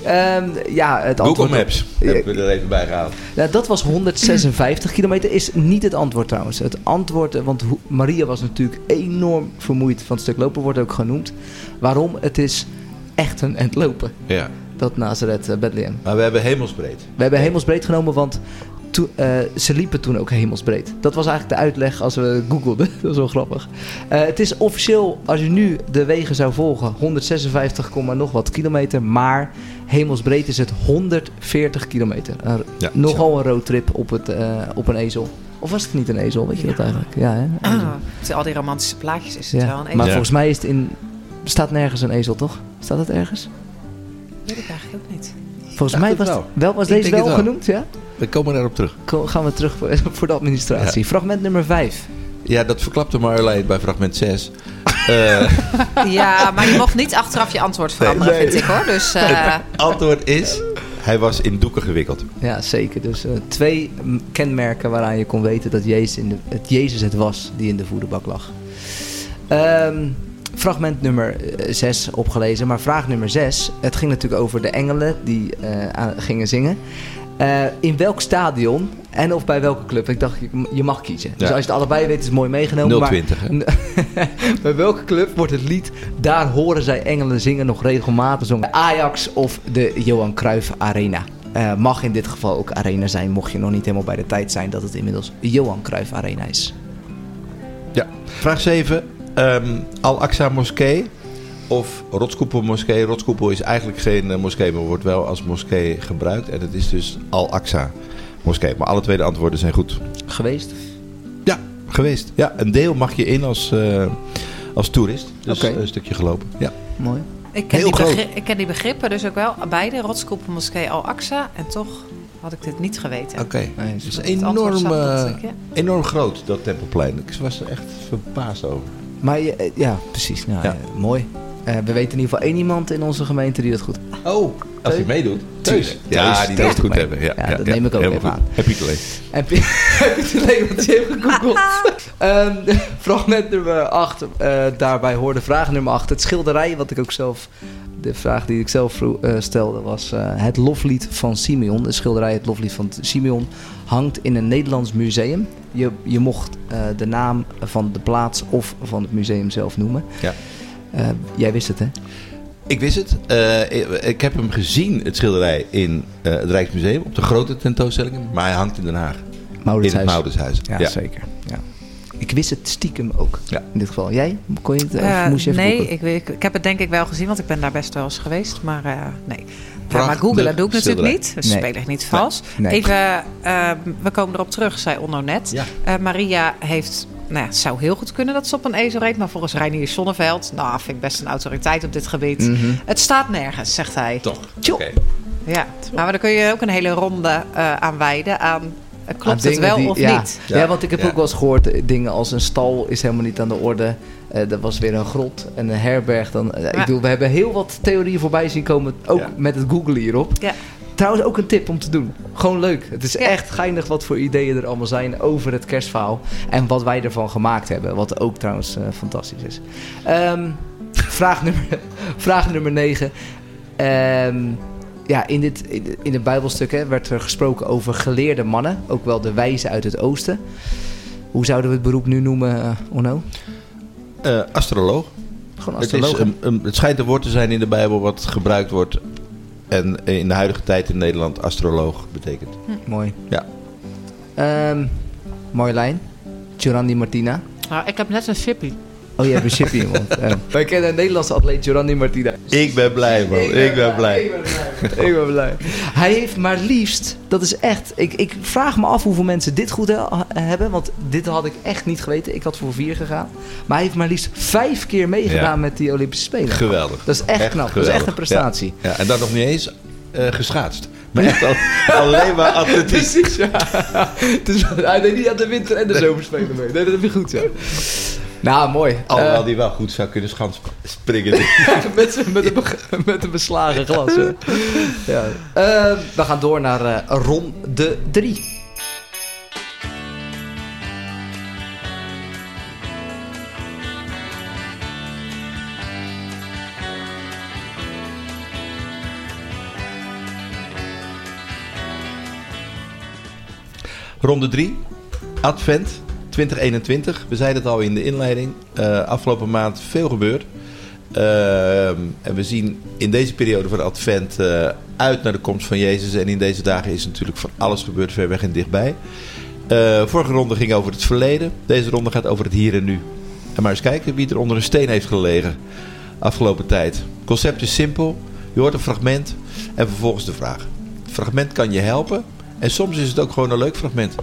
Ehm, ja, het Google antwoord... Maps hebben we er even bij gehaald. Ja, dat was 156 kilometer. Is niet het antwoord trouwens. Het antwoord, eh, want hoe- Maria was natuurlijk enorm vermoeid van het stuk lopen, wordt ook genoemd. Waarom? Het is echt een end lopen, Ja. dat Nazareth eh, Bethlehem. Maar we hebben hemelsbreed. We hebben hemelsbreed genomen, want eh, ze liepen toen ook hemelsbreed. Dat was eigenlijk de uitleg als we googelden. dat is wel grappig. Eh, het is officieel, als je nu de wegen zou volgen, 156, komma nog wat kilometer. Maar hemelsbreed is het 140 kilometer. Een- Ja, nogal een roadtrip op, het, eh, op een ezel. Of was het niet een ezel? Weet je dat eigenlijk? Ja, hè? Ah, al die romantische plaatjes is het Ja. wel een Maar ezel. Ja. volgens mij is het in... staat nergens een ezel, toch? Staat het ergens? weet ik eigenlijk ook niet. Volgens mij was, wel. het- wel, was deze wel, wel. genoemd, ja? We komen daarop terug. Ko- Gaan we terug voor, voor de administratie. Fragment nummer 5. Ja, dat verklapte Marjolein bij fragment 6. Eh, Ja, maar je mocht niet achteraf je antwoord veranderen, Nee. vind ik hoor. Dus eh, antwoord is, hij was in doeken gewikkeld. Ja, zeker. Dus eh, twee kenmerken waaraan je kon weten dat Jezus, in de, het Jezus het was die in de voederbak lag. Ehm, fragment nummer 6 opgelezen, maar vraag nummer 6. Het ging natuurlijk over de engelen die eh, gingen zingen. Eh, in welk stadion en of bij welke club? Ik dacht, je, mag kiezen. Dus als je het allebei weet, is het mooi meegenomen. maar- 020, hè? bij welke club wordt het lied Daar horen zij engelen zingen nog regelmatig zongen? Ajax of de Johan Cruijff Arena? Eh, mag in dit geval ook Arena zijn, mocht je nog niet helemaal bij de tijd zijn dat het inmiddels Johan Cruijff Arena is. Ja. Vraag 7. ehm, Al-Aqsa Moskee of Rotskoepel Moskee. Rotskoepel is eigenlijk geen eh, moskee, maar wordt wel als moskee gebruikt. En het is dus Al-Aqsa Moskee. Maar alle twee de antwoorden zijn goed. Geweest? Ja, geweest. Ja, een deel mag je in als, eh, als toerist. Dus Oké. een stukje gelopen. Ja. Mooi. ik, ken Heel die groot. ik ken die begrippen dus ook wel. Beide, Rotskoepel Moskee Al-Aqsa. En toch had ik dit niet geweten. Oké. Nee, Het is enorm, eh, enorm groot, dat Tempelplein. Ik was er echt verbaasd over. Maar eh, ja, precies. Nou, Ja. eh, mooi. Eh, we weten in ieder geval één iemand in onze gemeente die dat goed Oh, als hij meedoet. Tuurlijk. Ja, Teus, die Teus zal het goed mee. hebben. Ja, Ja, dat neem ik ook even goed. aan. Heb je het alleen. Heb je, heb je het alleen wat je hebt gegoogeld? Ehm, fragment nummer 8. daarbij hoorde vraag nummer 8. Het schilderij, wat ik ook zelf. De vraag die ik zelf eh, stelde was eh, het loflied van Simeon. De schilderij Het loflied van Simeon hangt in een Nederlands museum. Je, je mocht eh, de naam van de plaats of van het museum zelf noemen. Ja. Eh, jij wist het, hè? Ik wist het. Eh, ik, ik heb hem gezien, het schilderij, in eh, het Rijksmuseum. Op de grote tentoonstelling. Maar hij hangt in Den Haag. In het Mauritshuis. Ja, zeker. Ja. Ik wist het stiekem ook. Ja. In dit geval. Jij? Kon je het? Of moest je even nee, ik, weet- ik, ik heb het denk ik wel gezien, want ik ben daar best wel eens geweest. Maar eh, nee. Ja, Prachtig maar googlen doe ik natuurlijk schilderij. niet. Dus Nee. speel ik niet vals. Nee. Even, eh, we komen erop terug, zei Onno net. Ja. Eh, Maria heeft, nou ja, het zou heel goed kunnen dat ze op een ezel reed. Maar volgens Reinier Sonneveld, nou, vind ik best een autoriteit op dit gebied. Mhm. Het staat nergens, zegt hij. Toch? Oké. Ja, maar daar kun je ook een hele ronde eh, aan wijden. Aan, eh, klopt Aan het dingen wel die- of ja. niet? Ja. Ja. want ik heb Ja. ook wel eens gehoord, eh, dingen als een stal is helemaal niet aan de orde. Eh er was weer een grot en een herberg. Dan, Ik bedoel, we hebben heel wat theorieën voorbij zien komen, ook Ja. met het googlen hierop. Trouwens, ook een tip om te doen. Gewoon leuk. Het is Ja. echt geinig wat voor ideeën er allemaal zijn over het kerstverhaal. En wat wij ervan gemaakt hebben. Wat ook trouwens eh, fantastisch is. Ehm, vraag, nummer, vraag nummer 9. ja, in, dit, in, het Bijbelstuk hè, werd er gesproken over geleerde mannen. Ook wel de wijzen uit het oosten. Hoe zouden we het beroep nu noemen, eh, Onno? Eh, astroloog. Gewoon Het, is een, een- het schijnt een woord te zijn in de Bijbel wat gebruikt wordt. En in de huidige tijd in Nederland astroloog betekent. Mooi. Ja. Ehm Marjolein, Giorandi Martina. Nou, ik heb net een chippy. Oh, je hebt een chippy in je mond. Ja. Wij kennen een Nederlandse atleet, Giorandi Martina. Ik ben blij man, ik ben blij. Ik ben blij. Ik ben blij. Hij heeft maar liefst, dat is echt... Ik, ik vraag me af hoeveel mensen dit goed he- hebben. Want dit had ik echt niet geweten. Ik had voor vier gegaan. Maar hij heeft maar liefst vijf keer meegedaan Ja. met die Olympische Spelen. Geweldig. Dat is echt, knap. Dat is echt een prestatie. Ja, ja, en dan nog niet eens eh, geschaatst. Maar echt al, alleen maar atletiek. Precies, ja. Dus hij deed niet aan de winter- en de zomerspelen mee. Nee, dat heb je goed, ja. Nou, mooi. Alhoewel Eh, die wel goed zou kunnen schans springen. met, met, een, met een beslagen glas. ja. Eh, we gaan door naar eh, ronde 3. Ronde 3, Advent 2021. We zeiden het al in de inleiding. Eh, afgelopen maand veel gebeurd. Ehm, en we zien in deze periode van Advent eh, uit naar de komst van Jezus. En in deze dagen is natuurlijk van alles gebeurd, ver weg en dichtbij. Eh, vorige ronde ging over het verleden. Deze ronde gaat over het hier en nu. En maar eens kijken wie er onder een steen heeft gelegen afgelopen tijd. Het concept is simpel. Je hoort een fragment en vervolgens de vraag. Het fragment kan je helpen. En soms is het ook gewoon een leuk fragment.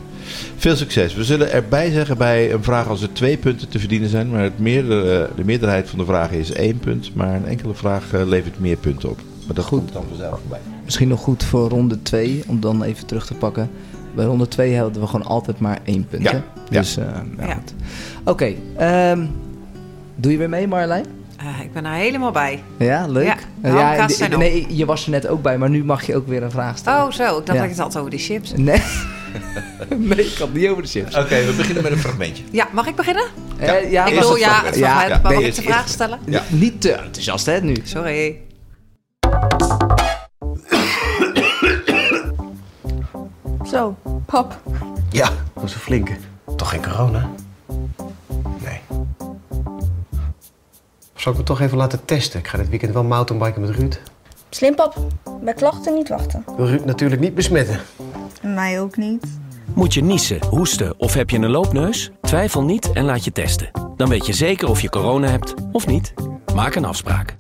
Veel succes. We zullen erbij zeggen bij een vraag als er twee punten te verdienen zijn. Maar het meerdere, de meerderheid van de vragen is één punt. Maar een enkele vraag eh, levert meer punten op. Maar dat komt dan vanzelf voorbij. Misschien nog goed voor ronde 2, om dan even terug te pakken. Bij ronde 2 hadden we gewoon altijd maar één punt. Ja, hè? ja. Dus, eh, ja, Ja. goed. Oké, ehm, doe je weer mee Marjolein? Eh, ik ben er helemaal bij. Ja, leuk. Ja, Eh, de ja, zijn nee, je was er net ook bij, maar nu mag je ook weer een vraag stellen. Oh, zo. Ik dacht Ja. dat ik het had over die chips. Nee. nee, ik had niet over de chips. Oké, we beginnen met een fragmentje. Ja, mag ik beginnen? Eh, ja, ik bedoel, het ja, fragment. het Ja, fragment. ja, maar nee, mag ik de vraag stellen? Ja. Niet te enthousiast, hè, nu. Sorry. Zo, pap. Ja, dat is een flinke. Toch geen corona? Zal ik me toch even laten testen? Ik ga dit weekend wel mountainbiken met Ruud. Slim, pap. Bij klachten niet wachten. Wil Ruud natuurlijk niet besmetten. Mij ook niet. Moet je niezen, hoesten of heb je een loopneus? Twijfel niet en laat je testen. Dan weet je zeker of je corona hebt of niet. Maak een afspraak.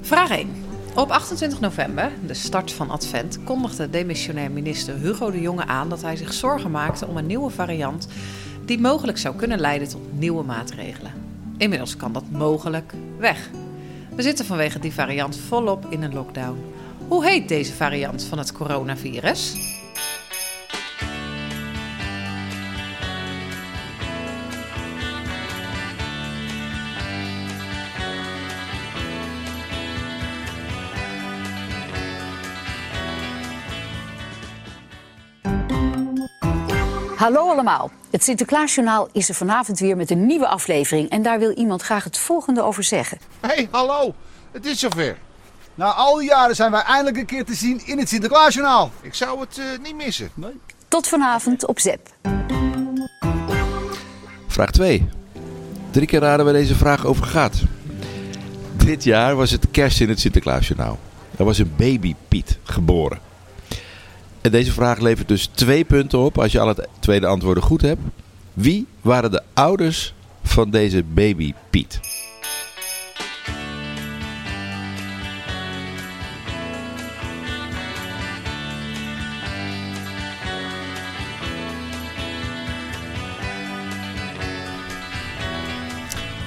Vraag 1. Op 28 november, de start van Advent, kondigde demissionair minister Hugo de Jonge aan dat hij zich zorgen maakte om een nieuwe variant die mogelijk zou kunnen leiden tot nieuwe maatregelen. Inmiddels kan dat mogelijk weg. We zitten vanwege die variant volop in een lockdown. Hoe heet deze variant van het coronavirus? Hallo allemaal. Het Sinterklaasjournaal is er vanavond weer met een nieuwe aflevering. En daar wil iemand graag het volgende over zeggen. hey, hallo. Het is zover. Na al die jaren zijn wij eindelijk een keer te zien in het Sinterklaasjournaal. Ik zou het eh, niet missen. Nee. Tot vanavond op ZEP. Vraag 2. Drie keer raden waar deze vraag over gaat. Dit jaar was het kerst in het Sinterklaasjournaal. Er was een baby Piet geboren. En deze vraag levert dus twee punten op als je alle tweede antwoorden goed hebt. Wie waren de ouders van deze baby Piet?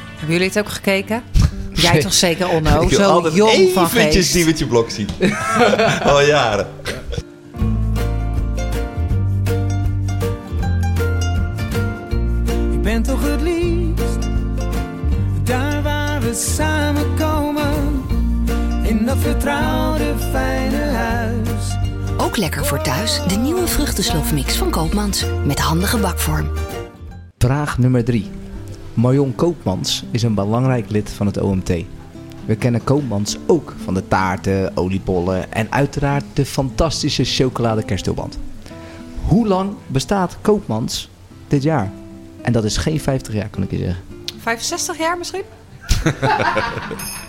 Hebben jullie het ook gekeken? Jij toch zeker, Onno? Zo jong van eventjes geest. Diewertje Blok zien. Al jaren. Ben toch het liefst daar waar we samenkomen. In dat vertrouwde Ook lekker voor thuis de nieuwe vruchtensloofmix van Koopmans. Met handige bakvorm. Vraag nummer 3. Marion Koopmans is een belangrijk lid van het OMT. We kennen Koopmans ook van de taarten, oliebollen en uiteraard de fantastische chocolade kerstulband. Hoe lang bestaat Koopmans dit jaar? En dat is geen 50 jaar, kan ik je zeggen. 65 jaar misschien?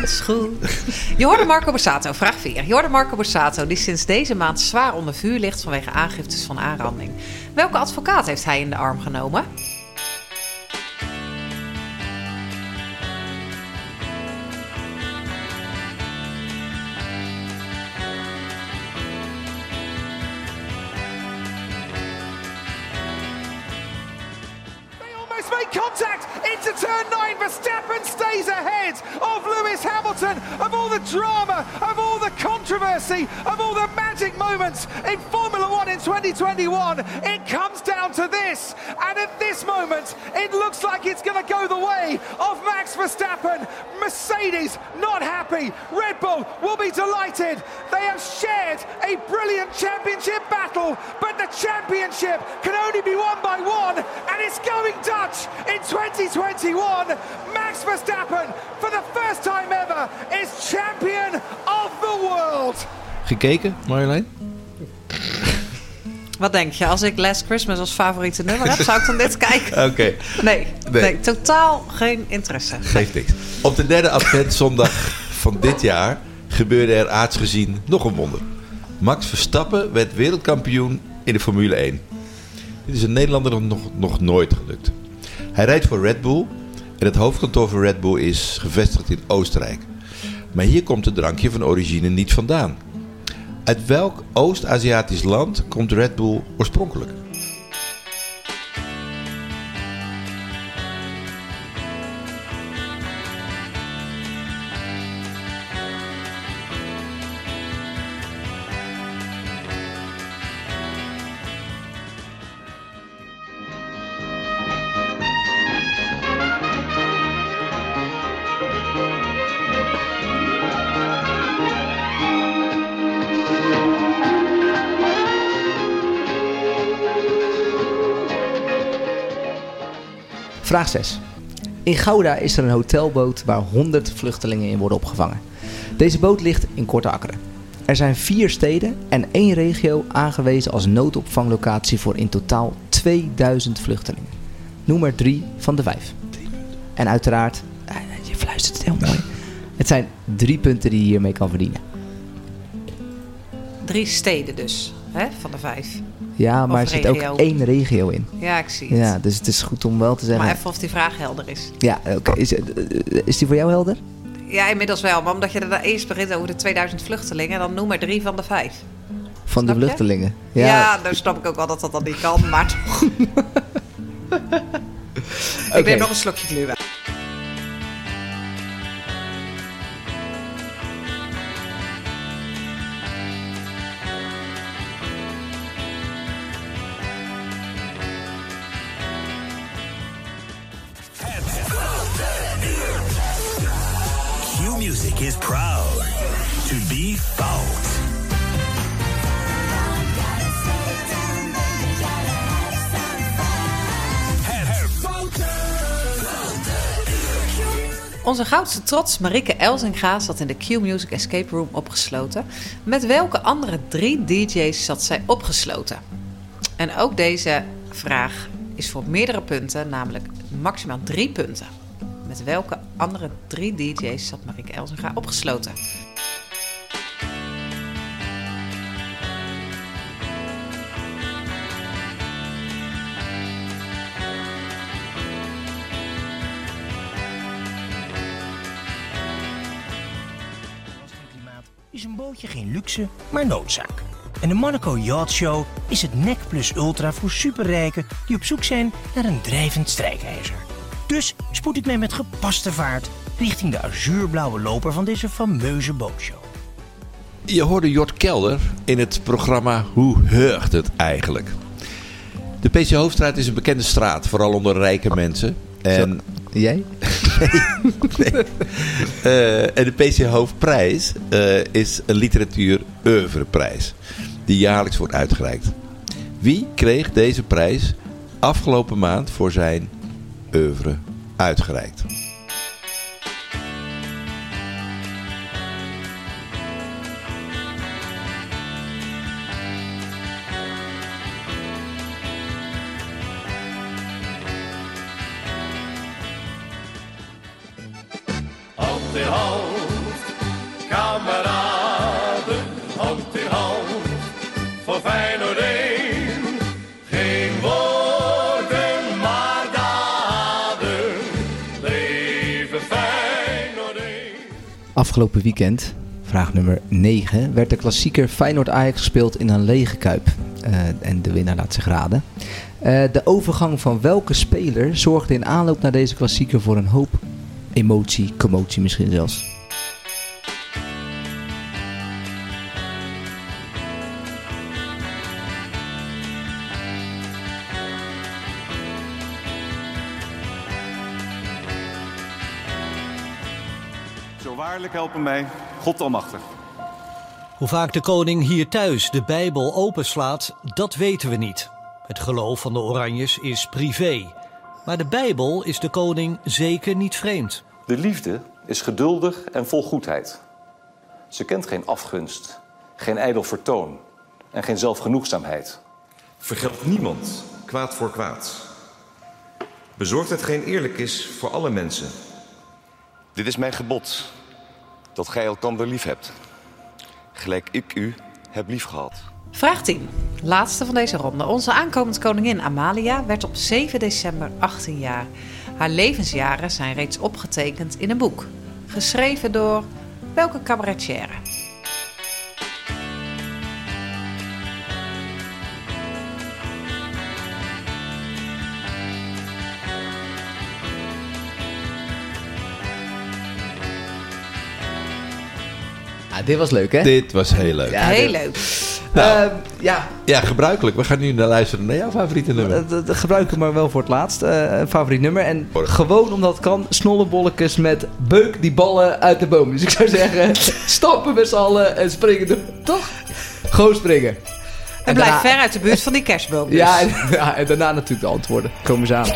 ons goed. Je hoorde Marco Borsato, vraag 4. Je hoorde Marco Borsato, die sinds deze maand zwaar onder vuur ligt vanwege aangiftes van aanranding. Welke advocaat heeft hij in de arm genomen? Verstappen. Mercedes not happy. Red Bull will be delighted. They have shared a brilliant championship battle, but the championship can only be won by one, and it's going Dutch in 2021. Max Verstappen, for the first time ever, is champion of the world. Gekeken, Marjolein? Wat denk je? Als ik Last Christmas als favoriete nummer heb, zou ik dan dit kijken? Oké. Nee, nee. Nee. totaal geen interesse. Geeft niks. Op de derde adventzondag van dit jaar gebeurde er aardsgezien nog een wonder. Max Verstappen werd wereldkampioen in de Formule 1. Dit is een Nederlander nog, nog nooit gelukt. Hij rijdt voor Red Bull en het hoofdkantoor van Red Bull is gevestigd in Oostenrijk. Maar hier komt het drankje van origine niet vandaan. Uit welk Oost-Aziatisch land komt Red Bull oorspronkelijk? Vraag 6. In Gouda is er een hotelboot waar 100 vluchtelingen in worden opgevangen. Deze boot ligt in Korte Akkeren. Er zijn vier steden en één regio aangewezen als noodopvanglocatie voor in totaal 2000 vluchtelingen. Noem maar drie van de vijf. En uiteraard, eh, je fluistert het heel mooi. Het zijn drie punten die je hiermee kan verdienen. Drie steden dus, hè, van de vijf. Ja, maar er zit ook één regio in. Ja, ik zie het. Ja, dus het is goed om wel te zeggen. Maar even of die vraag helder is. Ja, oké. Is, eh, is die voor jou helder? Ja, inmiddels wel. Maar omdat je er eerst begint over de 2000 vluchtelingen, dan noem maar drie van de vijf. Van de Snap vluchtelingen. Ja, dan snap ik ook wel dat dat dan niet kan, maar toch. Ik neem nog een slokje gluwijn. Onze goudste trots, Marike Elzinga, zat in de Q-Music Escape Room opgesloten. Met welke andere drie DJ's zat zij opgesloten? En ook deze vraag is voor meerdere punten, namelijk maximaal drie punten. Met welke andere drie DJ's zat Marieke Elzinga opgesloten? Bootje geen luxe, maar noodzaak. En de Monaco Yacht Show is het nek plus ultra voor superrijken die op zoek zijn naar een drijvend strijkijzer. Dus spoed ik mij met gepaste vaart richting de azuurblauwe loper van deze fameuze bootshow. Je hoorde Jort Kelder in het programma Hoe heugt het eigenlijk? De PC Hoofdstraat is een bekende straat, vooral onder rijke mensen. En... Jij? nee. Eh, en de PC Hoofdprijs eh, is een literatuur oeuvreprijs. Die jaarlijks wordt uitgereikt. Wie kreeg deze prijs afgelopen maand voor zijn oeuvre uitgereikt? Afgelopen weekend, vraag nummer 9, werd de klassieker Feyenoord-Ajax gespeeld in een lege kuip. Eh, en de winnaar laat zich raden. Eh, de overgang van welke speler zorgde in aanloop naar deze klassieker voor een hoop emotie, commotie misschien zelfs? Waarlijk helpen mij, God almachtig. Hoe vaak de koning hier thuis de Bijbel openslaat, dat weten we niet. Het geloof van de Oranjes is privé. Maar de Bijbel is de koning zeker niet vreemd. De liefde is geduldig en vol goedheid. Ze kent geen afgunst, geen ijdel vertoon en geen zelfgenoegzaamheid. Vergeldt niemand kwaad voor kwaad. Bezorgt hetgeen eerlijk is voor alle mensen. Dit is mijn gebod, dat gij elkander lief hebt. Gelijk ik u heb lief gehad. Vraag 10. Laatste van deze ronde. Onze aankomend koningin Amalia werd op 7 december 18 jaar. Haar levensjaren zijn reeds opgetekend in een boek. Geschreven door welke cabaretière? Dit was leuk, hè? Dit was heel leuk. Ja, Heel dit- leuk. Nou, Eh, ja, Ja, gebruikelijk. We gaan nu naar luisteren naar jouw favoriete nummer. dat, dat gebruik ik maar wel voor het laatst. eh, een favoriet nummer. En gewoon omdat het kan, snollebolletjes met beuk die ballen uit de boom. Dus ik zou zeggen, stappen met z'n allen en springen. door. Toch? Gewoon springen. En blijf daarna- ver uit de buurt van die kerstboom. Dus. Ja, en, ja, en daarna natuurlijk de antwoorden. Komen ze aan.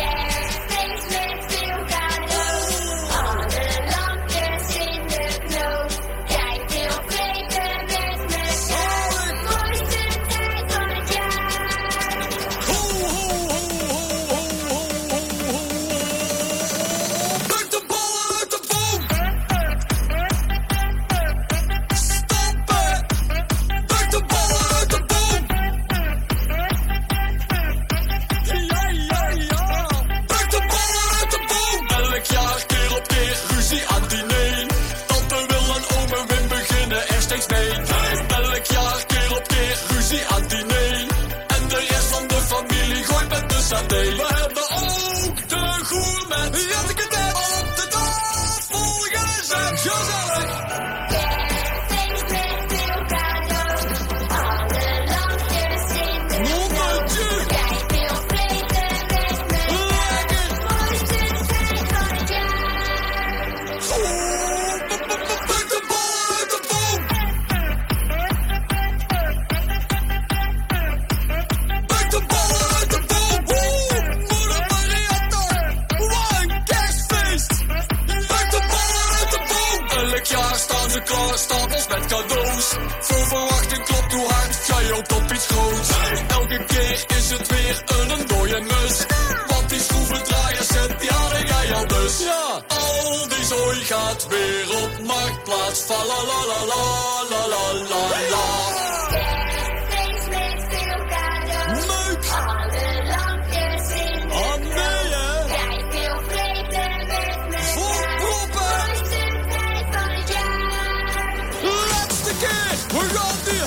We're on the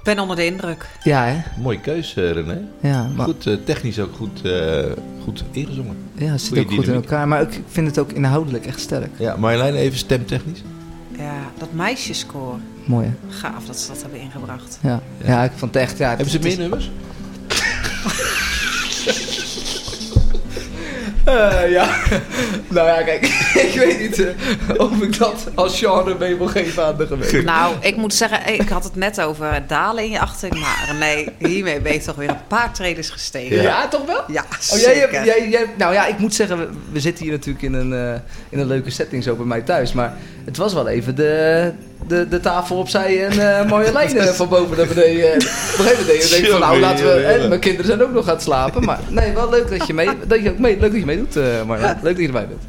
Ik ben onder de indruk. Ja, hè? Mooie keus, eh, René. Ja, maar- Goed, eh, technisch ook goed, eh, goed ingezongen. Ja, het zit Goeie ook goed in elkaar. Maar ik vind het ook inhoudelijk echt sterk. Ja, Marjolein, even stemtechnisch. Ja, dat meisjeskoor. Mooi, hè? Gaaf dat ze dat hebben ingebracht. Ja, ja. ik vond het echt... Ja, Hebben ze meer nummers? Eh, ja, nou ja, kijk, ik weet niet eh, of ik dat als genre mee wil geven aan de gemeente. Nou, ik moet zeggen, ik had het net over dalen in je achting. Maar nee, hiermee ben je toch weer een paar treders gestegen. Ja, toch wel? Ja, Oh, zeker. jij, hebt- jij, jij, nou ja, ik moet zeggen, we, we zitten hier natuurlijk in een, eh, in een leuke setting zo bij mij thuis. Maar het was wel even de, de, de tafel opzij en eh mooie lijnen van boven naar beneden. Op een gegeven moment denk van, nou laten we... Hè, mijn kinderen zijn ook nog aan het slapen. Maar nee, wel leuk dat je, mee, dat je ook mee, leuk dat je meedoet, eh Marjolein. Leuk dat je erbij bent.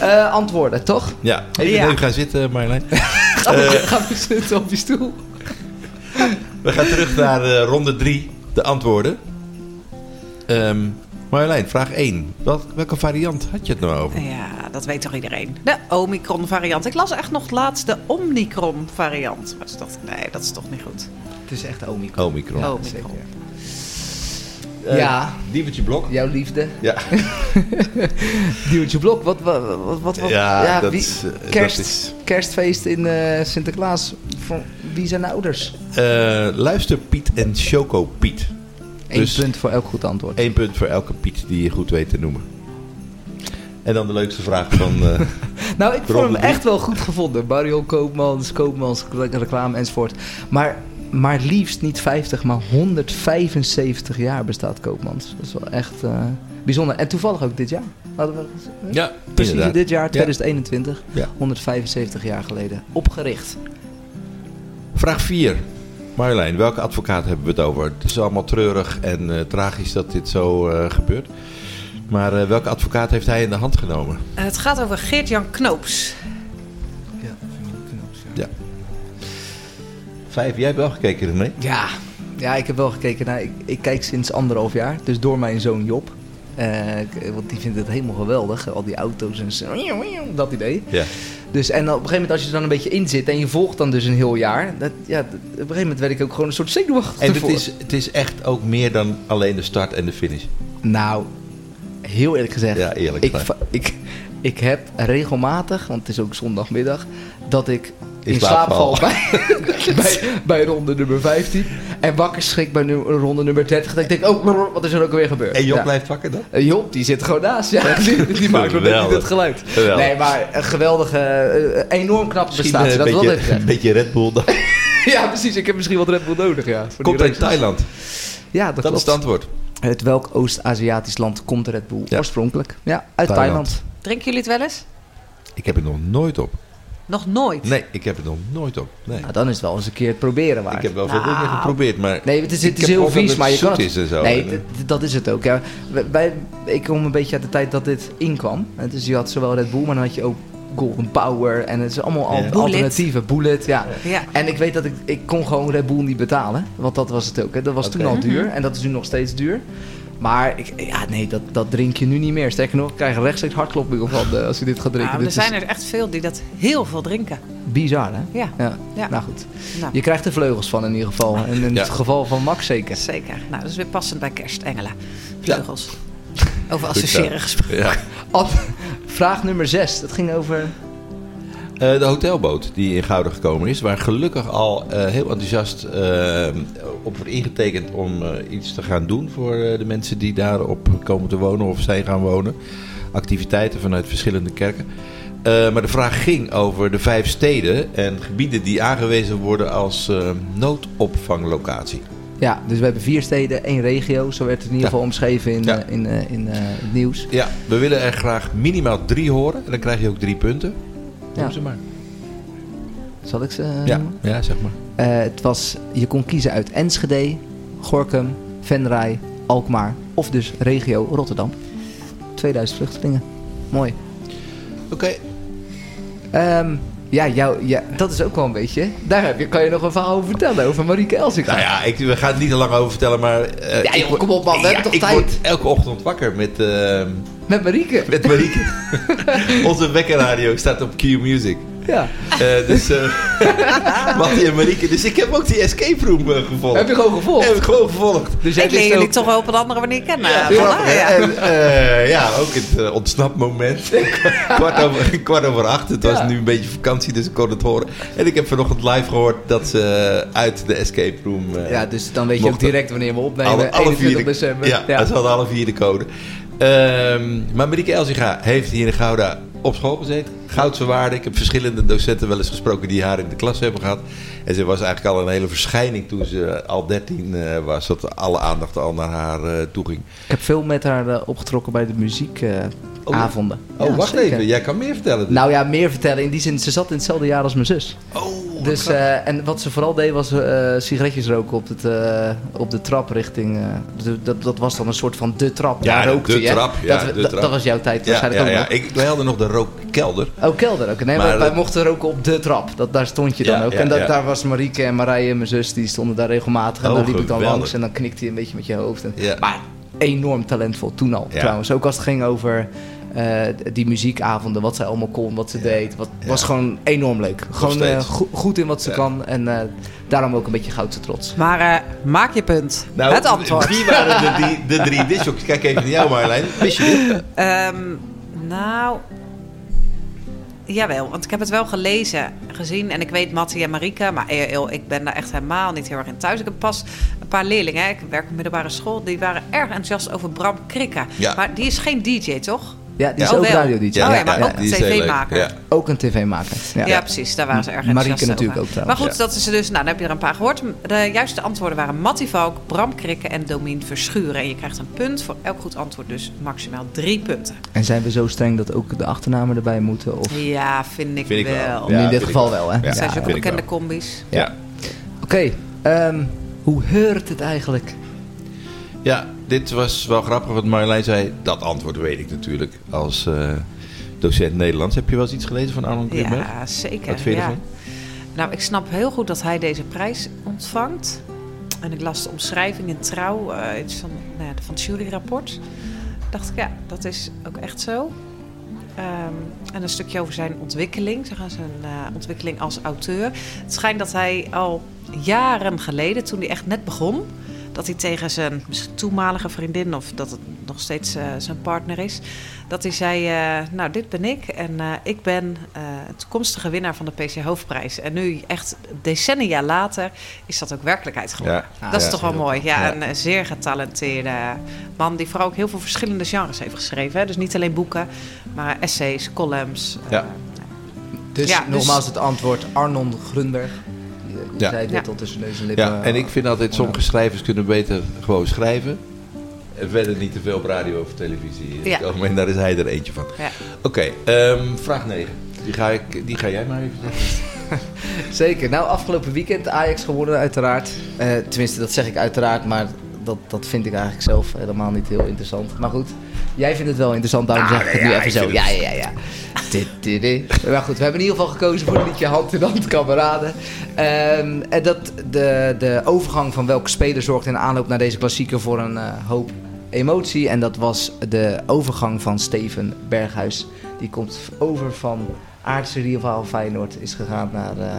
Eh, antwoorden, toch? Ja, even Ja. even gaan zitten, Marjolein. Ga we zitten op je stoel. we gaan terug naar eh, ronde 3, de antwoorden. Ehm Marjolein, vraag 1. Wel, welke variant had je het nou over? Ja, dat weet toch iedereen. De Omicron variant. Ik las echt nog laatst de Omicron variant. Maar ik dacht, nee, dat is toch niet goed. Het is echt Omicron. Omicron. Ja, Omicron. zeker. Eh, ja. Dievertje Blok. Jouw liefde. Ja. Duwtje Blok, wat, wat, wat, wat, wat- Ja, dat wie- eh, dat kerst, is- kerstfeest in eh, Sinterklaas. Van, wie zijn de ouders? Eh, luister Piet en Choco Piet. Eén punt voor elk goed antwoord. Één punt voor elke Piet die je goed weet te noemen. En dan de leukste vraag van... eh, Nou, ik vond hem echt wel goed gevonden. Marion Koopmans, Koopmans, reclame enzovoort. Maar, maar liefst niet 50, maar 175 jaar bestaat Koopmans. Dat is wel echt eh, bijzonder. En toevallig ook dit jaar. Hadden we, Ja, Precies inderdaad. dit jaar, Ja. 2021. Ja. 175 jaar geleden. Opgericht. Vraag 4. Marjolein, welke advocaat hebben we het over? Het is allemaal treurig en eh, tragisch dat dit zo eh, gebeurt. Maar eh, welke advocaat heeft hij in de hand genomen? Het gaat over Geert-Jan Knoops. Ja. Vijf, jij hebt wel gekeken, René? Ja, ja ik heb wel gekeken naar. Ik, ik kijk sinds anderhalf jaar, dus door mijn zoon Job. Eh, want die vindt het helemaal geweldig, al die auto's en zo, dat idee. Ja. Dus en op een gegeven moment als je er dan een beetje in zit en je volgt dan dus een heel jaar, dat, ja, op een gegeven moment werd ik ook gewoon een soort zenuwachtig En het is, het is echt ook meer dan alleen de start en de finish. Nou, heel eerlijk gezegd. Ja, eerlijk ik, ik, ik heb regelmatig, want het is ook zondagmiddag, dat ik In in, slaap slaap val val. bij, bij, bij ronde nummer 15. En wakker schrik bij nu- ronde nummer 30. Dat ik denk, oh, brrr, wat is er ook alweer gebeurd? En Job Ja. blijft wakker dan? Eh, Job, die zit er gewoon naast. Ja, die, die maakt nog net niet het geluid. Geweldig. Nee, maar een geweldige, eh, enorm knappe Misschien prestatie. eh, Dat een, wil ik beetje, zeggen. een beetje Red Bull dan. Ja, precies. Ik heb misschien wat Red Bull nodig, ja. voor Komt uit. Thailand. Ja, dat, Dat klopt. is het antwoord. Uit welk Oost-Aziatisch land komt Red Bull Ja. oorspronkelijk? Ja, uit Thailand. Thailand. Drinken jullie het wel eens? Ik heb het nog nooit op. Nog nooit. Nee, ik heb het nog nooit op. Nee. Nou, dan is het wel eens een keer het proberen waard. Ik heb wel veel Nou. dingen geprobeerd, maar... Nee, het is, het is heel vies, maar je kan zoet het... is en zo. Nee, dat is het ook. Ja. Wij, ik kom een beetje uit de tijd dat dit inkwam. Dus je had zowel Red Bull, maar dan had je ook Golden Power. En het is allemaal al Ja. Bullet. alternatieven. Bullet, ja. Ja. En ik weet dat ik... Ik kon gewoon Red Bull niet betalen. Want dat was het ook. Hè. Dat was toen al duur. Mhm. En dat is nu nog steeds duur. Maar ik, ja, nee, dat, dat drink je nu niet meer. Sterker nog, ik krijg rechtstreeks hartkloppingen van eh, als je dit gaat drinken. Nou, er Dit zijn is er echt veel die dat heel veel drinken. bizar, hè? Ja. Ja. Ja. Nou goed. Nou. Je krijgt er vleugels van in ieder geval. En in Ja. het geval van Max zeker. Zeker. Nou, dat is weer passend bij kerstengelen. Vleugels. Over associëren gesproken. Vraag nummer 6. Dat ging over. Eh, de hotelboot die in Gouden gekomen is, waar gelukkig al eh, heel enthousiast eh, op wordt ingetekend om iets te gaan doen voor de mensen die daarop komen te wonen of zijn gaan wonen. Activiteiten vanuit verschillende kerken. Maar de vraag ging over de vijf steden en gebieden die aangewezen worden als noodopvanglocatie. Ja, dus we hebben vier steden, één regio. Zo werd het in ieder Ja. geval omschreven in, Ja. in, in eh, het nieuws. Ja, we willen er graag minimaal drie horen en dan krijg je ook drie punten. Ja. Noem ze maar. Zal ik ze eh, Ja, noemen? ja, zeg maar. Eh, het was, je kon kiezen uit Enschede, Gorkum, Venray, Alkmaar of dus regio Rotterdam. 2000 vluchtelingen. Mooi. Oké. Ehm, ja, jou, ja, dat is ook wel een beetje. Daar heb je, kan je nog een verhaal over vertellen over Marieke Elsinga. Nou ja, ik, we gaan het niet te lang over vertellen, maar... eh, Ja, joh, kom op, man, we hebben toch ik tijd? word elke ochtend wakker met... eh, Met Marieke. met Marieke. Onze wekkerradio staat op Q Music. Ja. Eh, dus eh Mattie en Marieke. Dus ik heb ook die escape room eh, gevolgd. Heb je gewoon gevolgd? Heb ik gewoon gevolgd. Dus Ik leer jullie toch wel op een andere manier kennen. Ja, grappig, ja. En, eh, ja, ook het ontsnapmoment. kwart, over, kwart over acht. Het was nu een beetje vakantie, dus ik kon het horen. En ik heb vanochtend live gehoord dat ze uit de escape room... eh, Ja, dus dan weet je ook direct wanneer we opnemen. Alle, alle 21 vier de, december. Ja, Ja. ze hadden alle vier de code. Ehm, maar Marieke Elzinga heeft hier in Gouda op school gezeten. Goudse waarde. Ik heb verschillende docenten wel eens gesproken die haar in de klas hebben gehad. En ze was eigenlijk al een hele verschijning toen ze al 13 eh, was. Dat alle aandacht al naar haar eh, toe ging. Ik heb veel met haar eh, opgetrokken bij de muziekavonden. Oh, wacht even. Jij kan meer vertellen. dus. Nou ja, meer vertellen. In die zin, ze zat in hetzelfde jaar als mijn zus. Oh, dus, eh, En wat ze vooral deed was eh, sigaretjes roken op, het, eh, op de trap richting... de- dat, dat was dan een soort van de trap. Ja, Daar rookte de je, trap. Ja, dat, de trap. dat was jouw tijd Ja, waarschijnlijk ja, ook ja. Ik, wij hadden nog de rookkelder. Oh, kelder ook. Nee, Maar wij, dat- mochten roken op de trap. Dat, daar stond je dan ook. en dat, daar was Marieke en Marije, mijn zus, die stonden daar regelmatig. En Oh, dan liep ik dan langs en dan knikte je een beetje met je hoofd. En, Ja. Maar enorm talentvol toen al, Ja. trouwens. Ook als het ging over eh, die muziekavonden, wat zij allemaal kon, wat ze deed. Wat, was gewoon enorm leuk. Gewoon eh, go- goed in wat ze kan. En eh, daarom ook een beetje goudse trots. Maar eh, maak je punt. Nou, het antwoord. Wie waren de, die, de drie disjockeys? Kijk even naar jou Marjolein. Wist je dit? Ehm, nou, jawel, want ik heb het wel gelezen, gezien en ik weet Mattie en Marika, maar eh, ik ben daar echt helemaal niet heel erg in thuis. Ik heb pas een paar leerlingen, hè, ik werk op middelbare school, die waren erg enthousiast over Bram Krikke. Ja. Maar die is geen DJ, toch? Ja, die is Oh, ook wel. radio-dj. Oh ja, maar ook die is heel leuk. tv-maker. Ja. Ook een tv-maker. Ja. Ja. precies. Daar waren ze erg Marieke enthousiast natuurlijk over. ook trouwens. Maar goed, dat is dus. Nou, dan heb je er een paar gehoord. De juiste antwoorden waren Mattie Valk, Bram Krikke en Domien Verschuren. En je krijgt een punt voor elk goed antwoord, dus maximaal drie punten. En zijn we zo streng dat ook de achternamen erbij moeten? Of... Ja, vind ik, Vind ik wel. wel. in dit geval wel, hè? Ja, zijn ze ook bekende combis. Ja. Oké, ehm, hoe heurt het eigenlijk? Ja, dit was wel grappig wat Marjolein zei. Dat antwoord weet ik natuurlijk als eh, docent Nederlands. Heb je wel eens iets gelezen van Arnold Grunberg? Ja, zeker. Wat vind je ja. ervan? Nou, ik snap heel goed dat hij deze prijs ontvangt. En ik las de omschrijving in Trouw, eh, iets van, nou ja, van het juryrapport. dacht ik, ja, dat is ook echt zo. Ehm, en een stukje over zijn ontwikkeling, zeg maar, zijn eh, ontwikkeling als auteur. Het schijnt dat hij al jaren geleden, toen hij echt net begon, dat hij tegen zijn misschien toenmalige vriendin, of dat het nog steeds eh, zijn partner is, dat hij zei: eh, Nou, dit ben ik en eh, ik ben eh een toekomstige winnaar van de PC Hoofdprijs. En nu, echt decennia later, is dat ook werkelijkheid geworden. Ja. dat is toch wel mooi. Ja, Ja. een zeer getalenteerde man die vooral ook heel veel verschillende genres heeft geschreven. Hè? Dus niet alleen boeken, maar essays, columns. Ja. Dus Ja, dus- nogmaals het antwoord Arnon Grunberg. Je, Ja. zei het Ja. net al tussen neus en lippen. Ja, en ik vind altijd, sommige schrijvers kunnen beter gewoon schrijven. En verder niet te veel op radio of televisie Ja. komen. En daar is hij er eentje van. Ja. Oké, ehm, vraag 9. Die ga, ik, die ga jij maar even zeggen. Zeker. Nou, afgelopen weekend Ajax gewonnen uiteraard. Eh, tenminste, dat zeg ik uiteraard, maar dat, dat vind ik eigenlijk zelf helemaal niet heel interessant. Maar goed, jij vindt het wel interessant, daarom Nou, zeg ik het nu even zo. Ja, ja, ja. Maar goed, we hebben in ieder geval gekozen voor het liedje Hand in Hand, kameraden. Ehm, en dat de, de overgang van welke speler zorgt in aanloop naar deze klassieker voor een eh, hoop emotie. En dat was de overgang van Steven Berghuis. Die komt over van aardse rivaal Feyenoord, is gegaan naar, eh,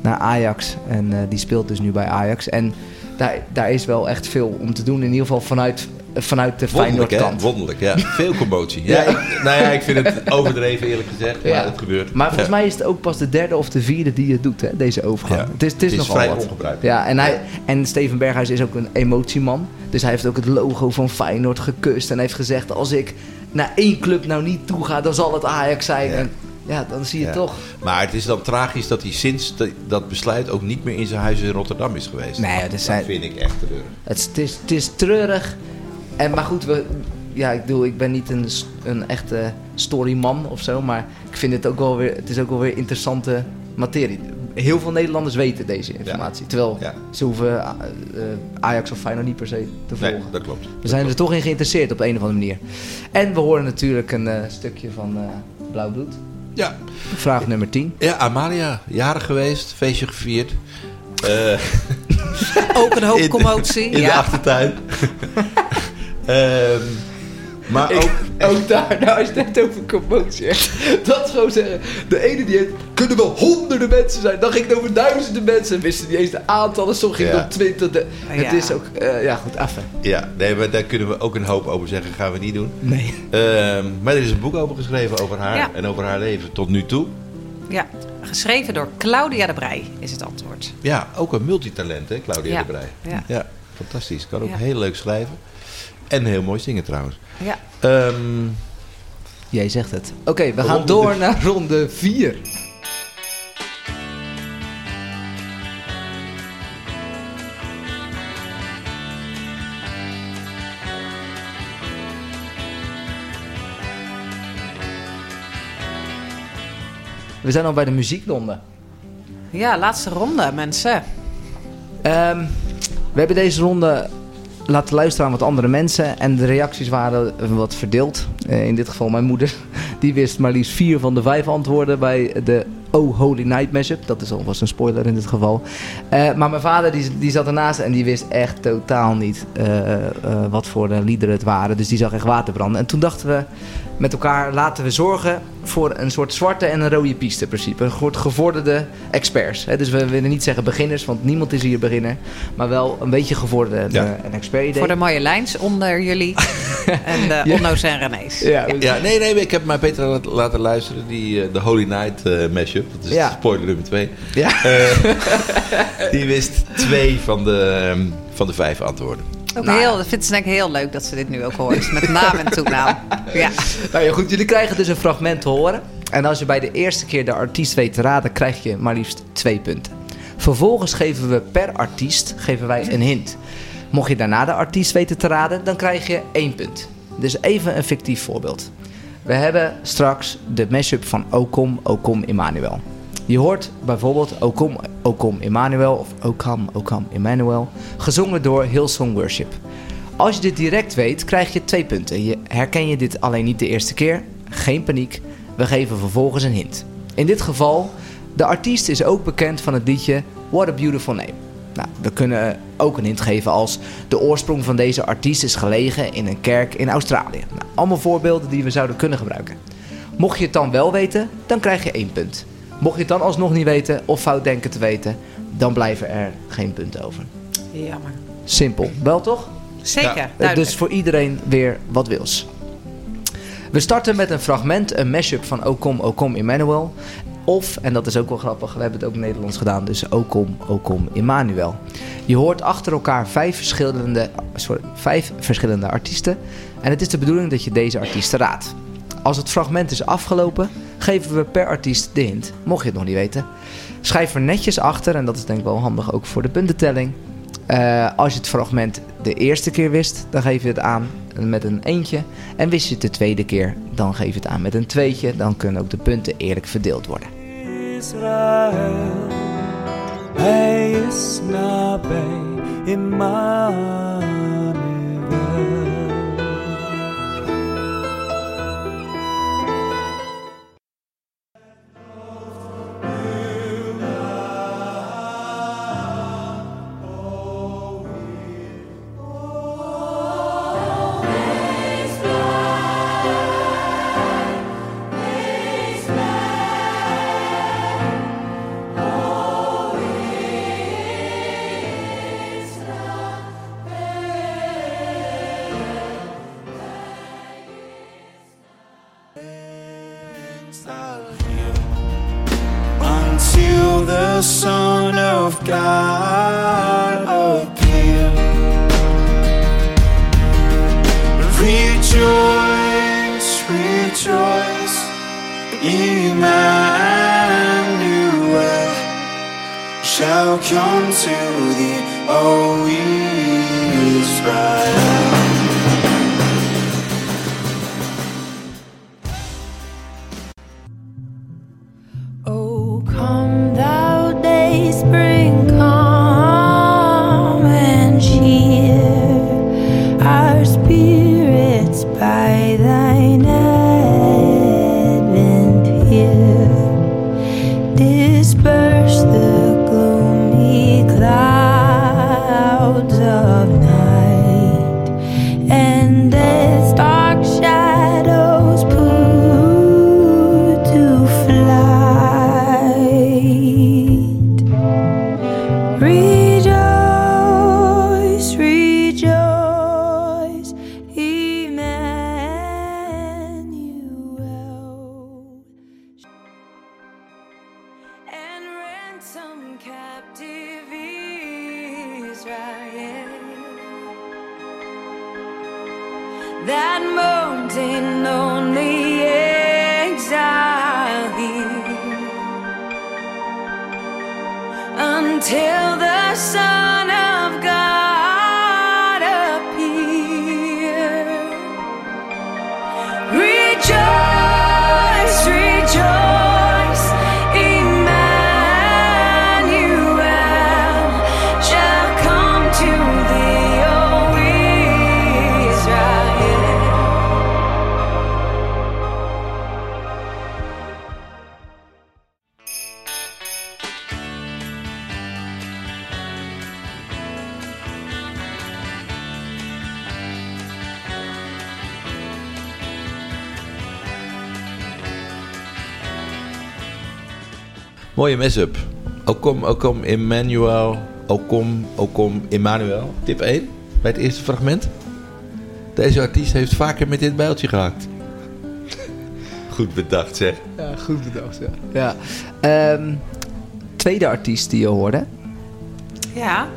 naar Ajax. En eh, die speelt dus nu bij Ajax. En daar, daar is wel echt veel om te doen. In ieder geval vanuit vanuit de Wonderlijk, hè? Feyenoord-kant. Wonderlijk, ja. Veel commotie. Ja, Ja. ik- nou ja, ik vind het overdreven eerlijk gezegd, maar Ja. het gebeurt. Maar volgens mij is het ook pas de derde of de vierde die het doet, hè, deze overgang. Het is, het is, Het is vrij wat. ongebruikelijk. Ja, en, hij, en Steven Berghuis is ook een emotieman. Dus hij heeft ook het logo van Feyenoord gekust. En heeft gezegd, als ik naar één club nou niet toe ga, dan zal het Ajax zijn. En ja, dan zie je Ja. toch. Maar het is dan tragisch dat hij sinds dat besluit ook niet meer in zijn huis in Rotterdam is geweest. Nee, dat zijn- vind ik echt treurig. Het, is- het, is, het is treurig. En, maar goed, we, ja, ik bedoel, ik ben niet een, een echte storyman of zo. Maar ik vind het ook wel weer, het is ook wel weer interessante materie. Heel veel Nederlanders weten deze informatie. Terwijl ze hoeven eh, eh, Ajax of Feyenoord niet per se te Nee, volgen. dat klopt. We zijn er toch in geïnteresseerd op een of andere manier. En we horen natuurlijk een eh, stukje van eh Blauw Bloed. Ja. Vraag nummer 10. Ja, Amalia, jarig geweest, feestje gevierd. Eh, Ook een hoop in- commotie. In de ja. achtertuin. Ehm, maar Ik- ook... ook daar, nou als je het hebt over commotie. Dat is gewoon zeggen. De ene die heeft, kunnen wel honderden mensen zijn. Dan ging het over duizenden mensen. Wisten niet eens de aantallen. Soms ging het Ja. om twintig. De- Ja. Het is ook, eh, ja goed, affe. Ja, nee, maar daar kunnen we ook een hoop over zeggen. Gaan we niet doen. Nee. Ehm, maar er is een boek over geschreven over haar Ja. en over haar leven tot nu toe. ja, geschreven door Claudia de Brij is het antwoord. Ja, ook een multitalent, hè, Claudia Ja. de Brij. Ja. fantastisch. Kan ook Ja. heel leuk schrijven. En heel mooi zingen trouwens. Ja. Ehm, Jij zegt het. Oké, we gaan door de- naar ronde 4. We zijn al bij de muziekronde. Ja, laatste ronde, mensen. Ehm, we hebben deze ronde laten luisteren aan wat andere mensen. En de reacties waren wat verdeeld. Eh, in dit geval mijn moeder. Die wist maar liefst vier van de vijf antwoorden bij de Oh Holy Night mashup. Dat is alvast een spoiler in dit geval. Eh, maar mijn vader die, die zat ernaast en die wist echt totaal niet eh, wat voor liederen het waren. Dus die zag echt water branden. En toen dachten we met elkaar, laten we zorgen voor een soort zwarte en een rode piste principe. Een soort gevorderde experts. Hè? Dus we willen niet zeggen beginners, want niemand is hier beginner. Maar wel een beetje gevorderde Ja. eh, een expert idee. Voor de mooie lijns onder jullie. en de Ja. Onno's en René's. Ja, ja, nee, nee, ik heb mijn Petra laten- laten luisteren. Die, eh, de Holy Night eh, mashup. Dat is Ja. spoiler nummer twee. Ja. Eh, die wist twee van de, ehm, van de vijf antwoorden. Ook Nou heel, ik vind het denk ik heel leuk dat ze dit nu ook. Dus met naam en toenaam. Ja. Nou ja, goed, jullie krijgen dus een fragment te horen. En als je bij de eerste keer de artiest weet te raden, krijg je maar liefst twee punten. Vervolgens geven we per artiest geven wij een hint. Mocht je daarna de artiest weten te raden, dan krijg je één punt. Dus even een fictief voorbeeld. We hebben straks de mashup van Okom, Okom, Emmanuel. Je hoort bijvoorbeeld Okom, Okom, Emmanuel of Okam, Okam, Emmanuel, gezongen door Hillsong Worship. Als je dit direct weet, krijg je twee punten. Je, herken je dit alleen niet de eerste keer? Geen paniek. We geven vervolgens een hint. In dit geval, de artiest is ook bekend van het liedje What a Beautiful Name. Nou, we kunnen ook een hint geven als de oorsprong van deze artiest is gelegen in een kerk in Australië. Nou, allemaal voorbeelden die we zouden kunnen gebruiken. Mocht je het dan wel weten, dan krijg je één punt. Mocht je het dan alsnog niet weten of fout denken te weten, dan blijven er geen punten over. Jammer. Simpel, wel toch? Zeker. Dus voor iedereen weer wat wils. We starten met een fragment, een mashup van Okom, Okom, Emmanuel. Of, en dat is ook wel grappig, we hebben het ook in Nederlands gedaan, dus Okom, Okom, Emmanuel. Je hoort achter elkaar vijf verschillende, sorry, vijf verschillende artiesten. En het is de bedoeling dat je deze artiesten raadt. Als het fragment is afgelopen, geven we per artiest de hint, mocht je het nog niet weten. Schrijf er netjes achter, en dat is denk ik wel handig ook voor de puntentelling. Eh, als je het fragment de eerste keer wist, dan geef je het aan met een eentje. En wist je het de tweede keer, dan geef je het aan met een tweetje. Dan kunnen ook de punten eerlijk verdeeld worden. Israël. Israël, Mooie mess-up. Okom, Okom, Emmanuel. Okom, Okom, Emmanuel. Tip 1 bij het eerste fragment. Deze artiest heeft vaker met dit bijltje gehakt. Goed bedacht zeg. Ja, goed bedacht, ja. ja. Ehm, tweede artiest die je hoorde. Ja,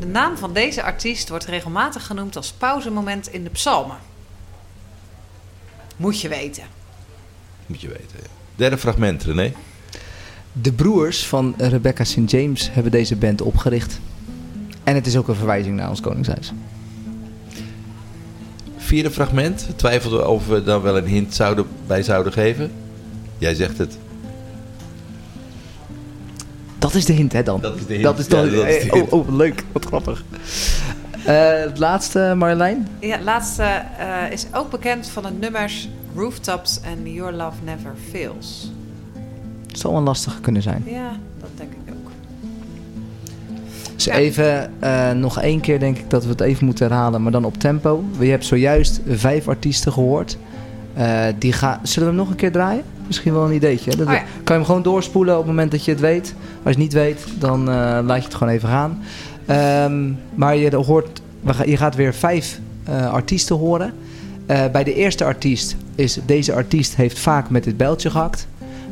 de naam van deze artiest wordt regelmatig genoemd als pauzemoment in de psalmen. Moet je weten. Moet je weten. ja. Derde fragment, René. De broers van Rebecca St. James hebben deze band opgericht. En het is ook een verwijzing naar ons Koningshuis. Vierde fragment. Twijfelden of we dan wel een hint zouden, bij zouden geven. Jij zegt het. Dat is de hint, hè dan? Dat is de hint. Dat is Ja, dan, dat is de eh, hint. oh, oh, leuk. Wat grappig. Eh, het laatste, Marjolein. Ja, het laatste eh, is ook bekend van de nummers Rooftops en Your Love Never Fails. Het zal wel lastig kunnen zijn. Ja, dat denk ik ook. Dus even eh, nog één keer denk ik dat we het even moeten herhalen, maar dan op tempo. Je hebt zojuist vijf artiesten gehoord. Eh, die ga... Zullen we hem nog een keer draaien? Misschien wel een ideetje. Dat Oh ja. Kan je hem gewoon doorspoelen op het moment dat je het weet. Als je het niet weet, dan eh, laat je het gewoon even gaan. Ehm, maar je, hoort, je gaat weer vijf artiesten horen. Bij de eerste artiest is deze artiest heeft vaak met dit bijltje gehakt.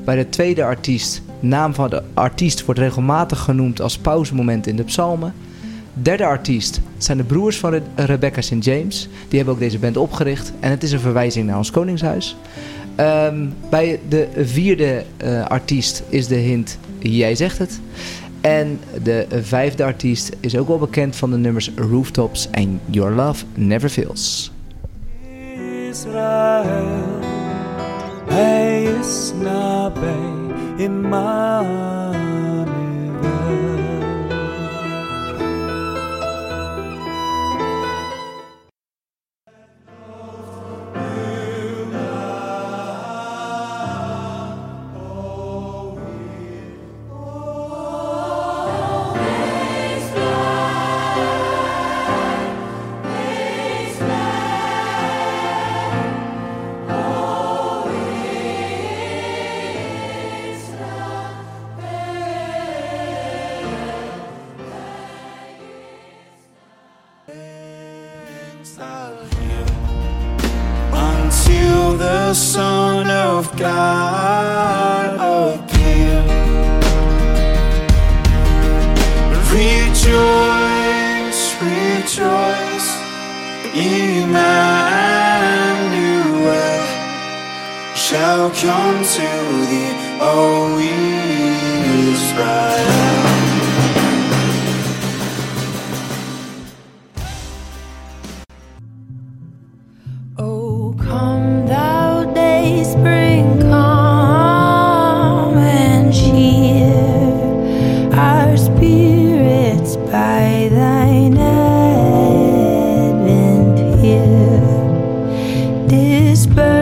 Bij de tweede artiest, naam van de artiest wordt regelmatig genoemd als pauzemoment in de psalmen. Derde artiest zijn de broers van Re- Rebecca St. James. Die hebben ook deze band opgericht. En het is een verwijzing naar ons Koningshuis. Ehm, bij de vierde eh, artiest is de hint Jij zegt het. En de vijfde artiest is ook wel bekend van de nummers Rooftops en Your Love Never Fails. Hij is nabij, Emmanuel. until the Disperse. This bird.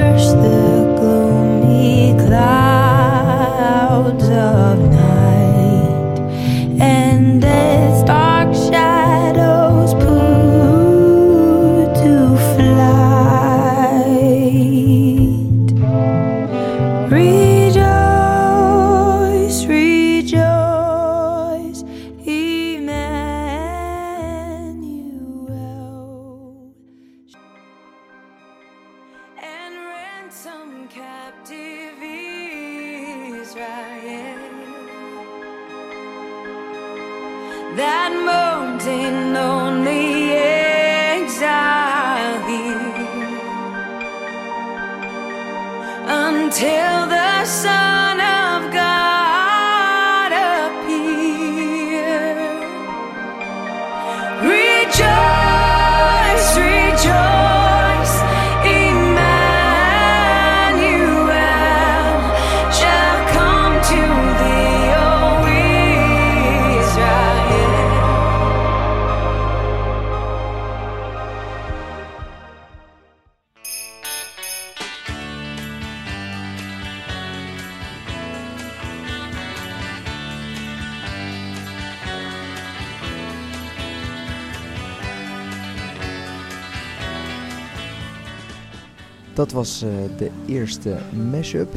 eerste mashup.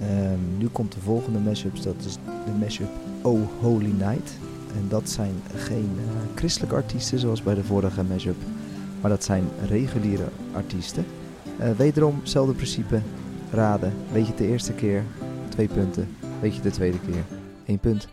Ehm, nu komt de volgende mashup, dat is de mashup Oh Holy Night. En dat zijn geen uh, christelijke artiesten zoals bij de vorige mashup, maar dat zijn reguliere artiesten. Uh, wederom, hetzelfde principe, raden. Weet je het de eerste keer, twee punten. Weet je de tweede keer, één punt.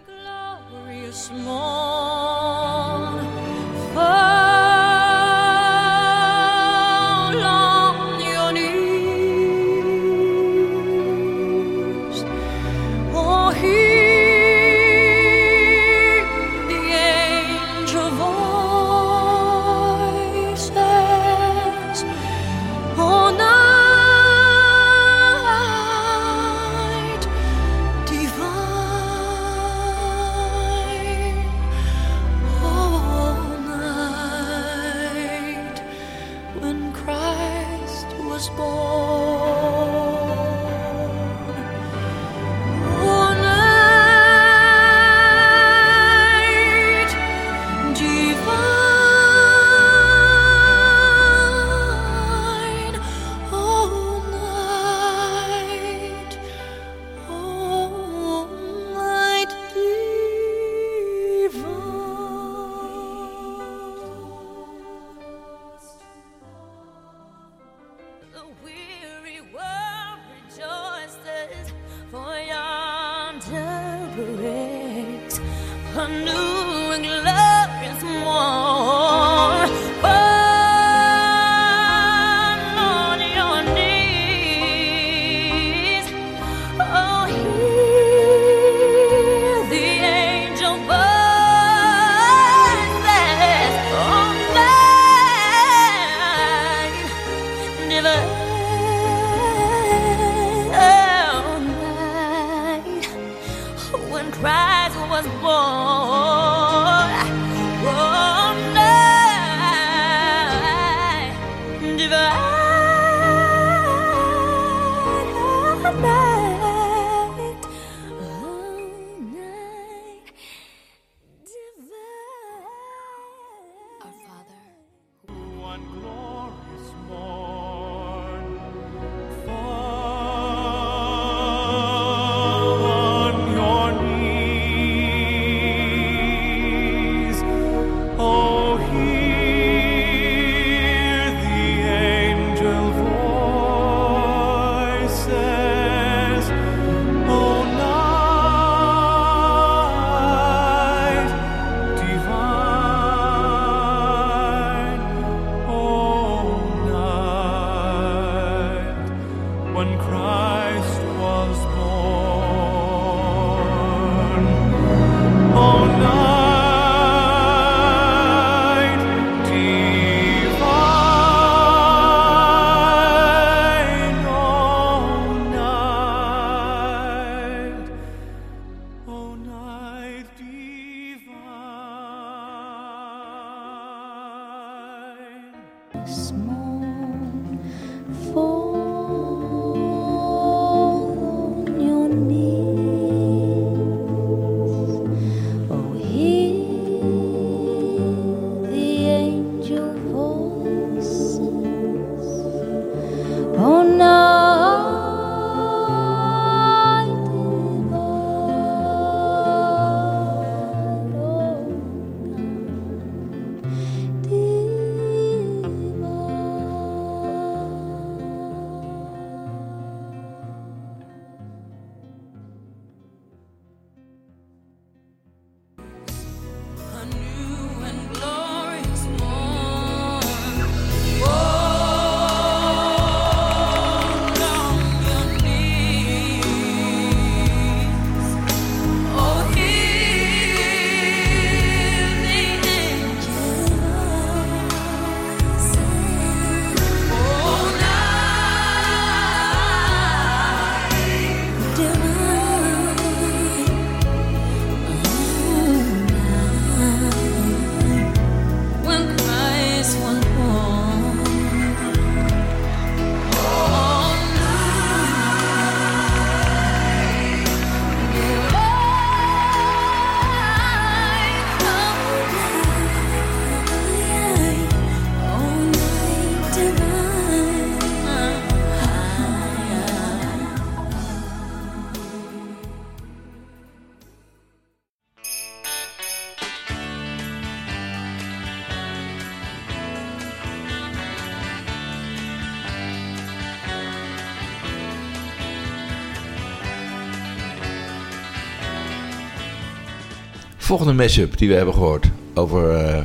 Volgende mashup die we hebben gehoord over eh,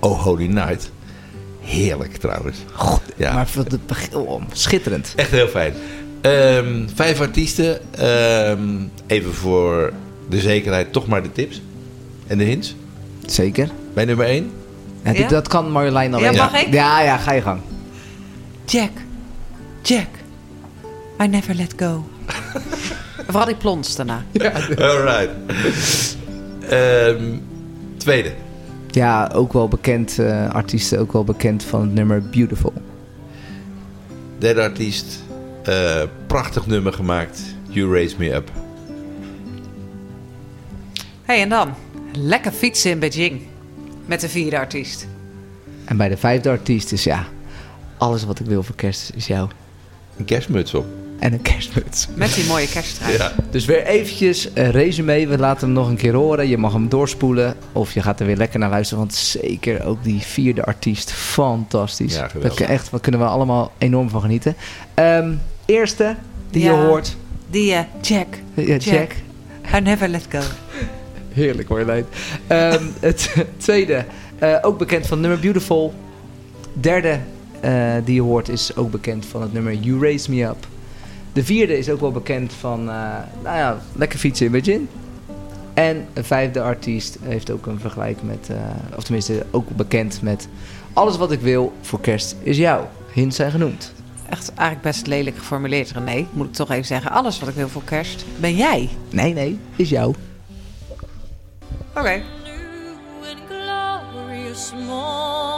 Oh Holy Night. Heerlijk trouwens. ja. Maar voor het begin, oh, schitterend. Echt heel fijn. Ehm, vijf artiesten. Ehm, even voor de zekerheid toch maar de tips. En de hints. Zeker. Bij nummer 1. Ja, dit- Dat kan Marjolein alleen. Ja, mag ik? Ja, ja, ga je gang. Jack. Jack. I never let go. Vooral die plons daarna. Alright. Ehm, tweede. Ja, ook wel bekend, eh, artiesten ook wel bekend van het nummer Beautiful. Derde artiest. eh, prachtig nummer gemaakt. You Raise Me Up. hey, en dan? Lekker fietsen in Beijing. Met de vierde artiest. En bij de vijfde artiest is ja, alles wat ik wil voor kerst is jou. Een kerstmuts op. En een kerstmuts. Met die mooie kersttrui. Ja. Dus weer eventjes een resume. We laten hem nog een keer horen. Je mag hem doorspoelen. Of je gaat er weer lekker naar luisteren. Want zeker ook die vierde artiest. Fantastisch. Ja, geweldig. Daar echt, wat kunnen we allemaal enorm van genieten. Ehm, eerste die Ja, je hoort. Die eh, Jack. Ja, Jack. I never let go. Heerlijk hoor, Leid. Ehm, het tweede, eh, ook bekend van het nummer Beautiful. Derde eh, die je hoort is ook bekend van het nummer You Raise Me Up. De vierde is ook wel bekend van, eh, nou ja, lekker fietsen in Beijing. En een vijfde artiest heeft ook een vergelijk met, eh, of tenminste ook bekend met Alles wat ik wil voor kerst is jou. Hints zijn genoemd. Echt eigenlijk best lelijk geformuleerd, René. Moet ik toch even zeggen. Alles wat ik wil voor kerst ben jij. Nee, nee, is jou. Oké. glorious morn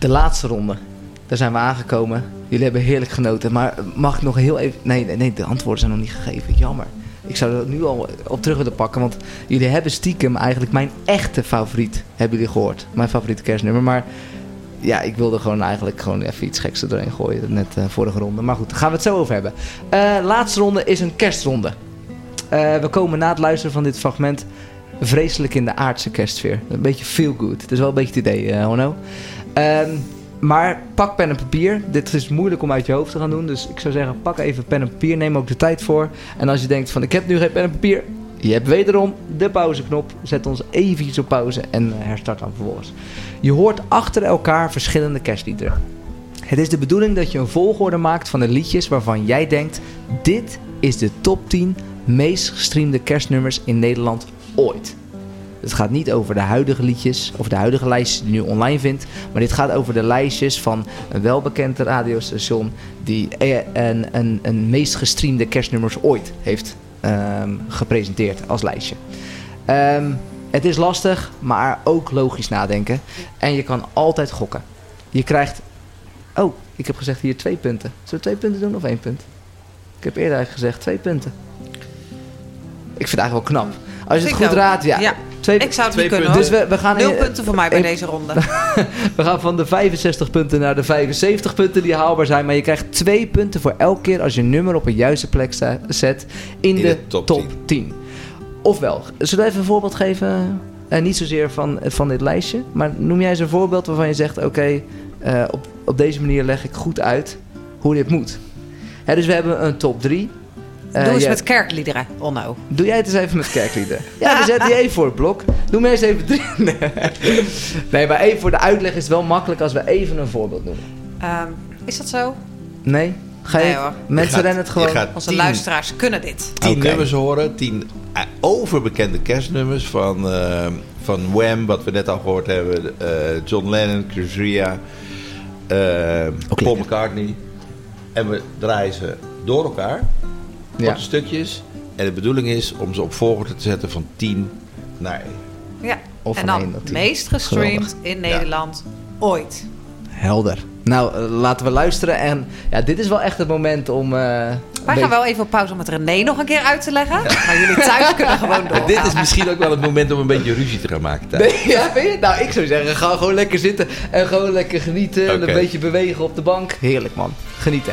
De laatste ronde. Daar zijn we aangekomen. Jullie hebben heerlijk genoten. Maar mag ik nog heel even... Nee, nee, nee de antwoorden zijn nog niet gegeven. Jammer. Ik zou er nu al op terug willen pakken. Want jullie hebben stiekem eigenlijk mijn echte favoriet. Hebben jullie gehoord. Mijn favoriete kerstnummer. Maar ja, ik wilde gewoon eigenlijk gewoon even iets geks erin gooien. Net eh, vorige ronde. Maar goed, daar gaan we het zo over hebben. Eh, laatste ronde is een kerstronde. Eh, we komen na het luisteren van dit fragment vreselijk in de aardse kerstsfeer. Een beetje feel good. Het is wel een beetje het idee, Honno. Ehm, maar pak pen en papier. Dit is moeilijk om uit je hoofd te gaan doen. Dus ik zou zeggen, pak even pen en papier. Neem ook de tijd voor. En als je denkt van ik heb nu geen pen en papier. Je hebt wederom de pauzeknop. Zet ons eventjes op pauze en eh, herstart dan vervolgens. Je hoort achter elkaar verschillende kerstliederen. Het is de bedoeling dat je een volgorde maakt van de liedjes waarvan jij denkt... dit is de top 10 meest gestreamde kerstnummers in Nederland ooit. Het gaat niet over de huidige liedjes of de huidige lijstjes die je nu online vindt. Maar dit gaat over de lijstjes van een welbekend radiostation die eh, een, een, een meest gestreamde kerstnummers ooit heeft ehm, gepresenteerd als lijstje. Ehm, het is lastig, maar ook logisch nadenken. En je kan altijd gokken. Je krijgt... Oh, ik heb gezegd hier twee punten. Zullen we twee punten doen of één punt? Ik heb eerder eigenlijk gezegd twee punten. Ik vind het eigenlijk wel knap. Als je het goed ook. raadt, ja. Ja. Twee, Ik zou het twee niet kunnen, punten. hoor. Dus we, we gaan Nul in- punten voor mij bij in- deze ronde. we gaan van de 65 punten naar de 75 punten die haalbaar zijn. Maar je krijgt twee punten voor elke keer als je een nummer op een juiste plek sta- zet in, de, top, 10. Ofwel, zullen we even een voorbeeld geven? Eh, niet zozeer van, van dit lijstje. Maar noem jij eens een voorbeeld waarvan je zegt... Oké, eh, op, op deze manier leg ik goed uit hoe dit moet. Hè, dus we hebben een top 3. Doe eens met kerkliederen, Onno. Doe jij het eens even met kerkliederen. Ja, we zetten die even voor het blok. Doe maar eens even drie. Nee. maar even voor de uitleg is het wel makkelijk als we even een voorbeeld noemen. Ehm, is dat zo? Nee? Ga je, Nee, hoor. mensen gaat- rennen het gewoon. Onze tien- luisteraars kunnen dit. Tien Oké. nummers horen, tien eh, overbekende kerstnummers van, eh, van Wham, wat we net al gehoord hebben, eh, John Lennon, Chris Ria, eh, Paul McCartney. En we draaien ze door elkaar, Ja. korte stukjes. En de bedoeling is om ze op volgorde te zetten van 10 naar 1. Ja. Of en van dan tien. meest gestreamd Geweldig. in Nederland ooit. Helder. Nou, eh, laten we luisteren. En ja, dit is wel echt het moment om... eh, Wij beetje- gaan wel even op pauze om het René nog een keer uit te leggen. Maar jullie thuis kunnen gewoon Maar doorgaan. dit is misschien ook wel het moment om een beetje ruzie te gaan maken thuis. Nee, ja, vind je? Nou, ik zou zeggen, ga gewoon lekker zitten en gewoon lekker genieten. En een beetje bewegen op de bank. Heerlijk, man. Genieten.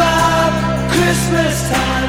about Christmas time.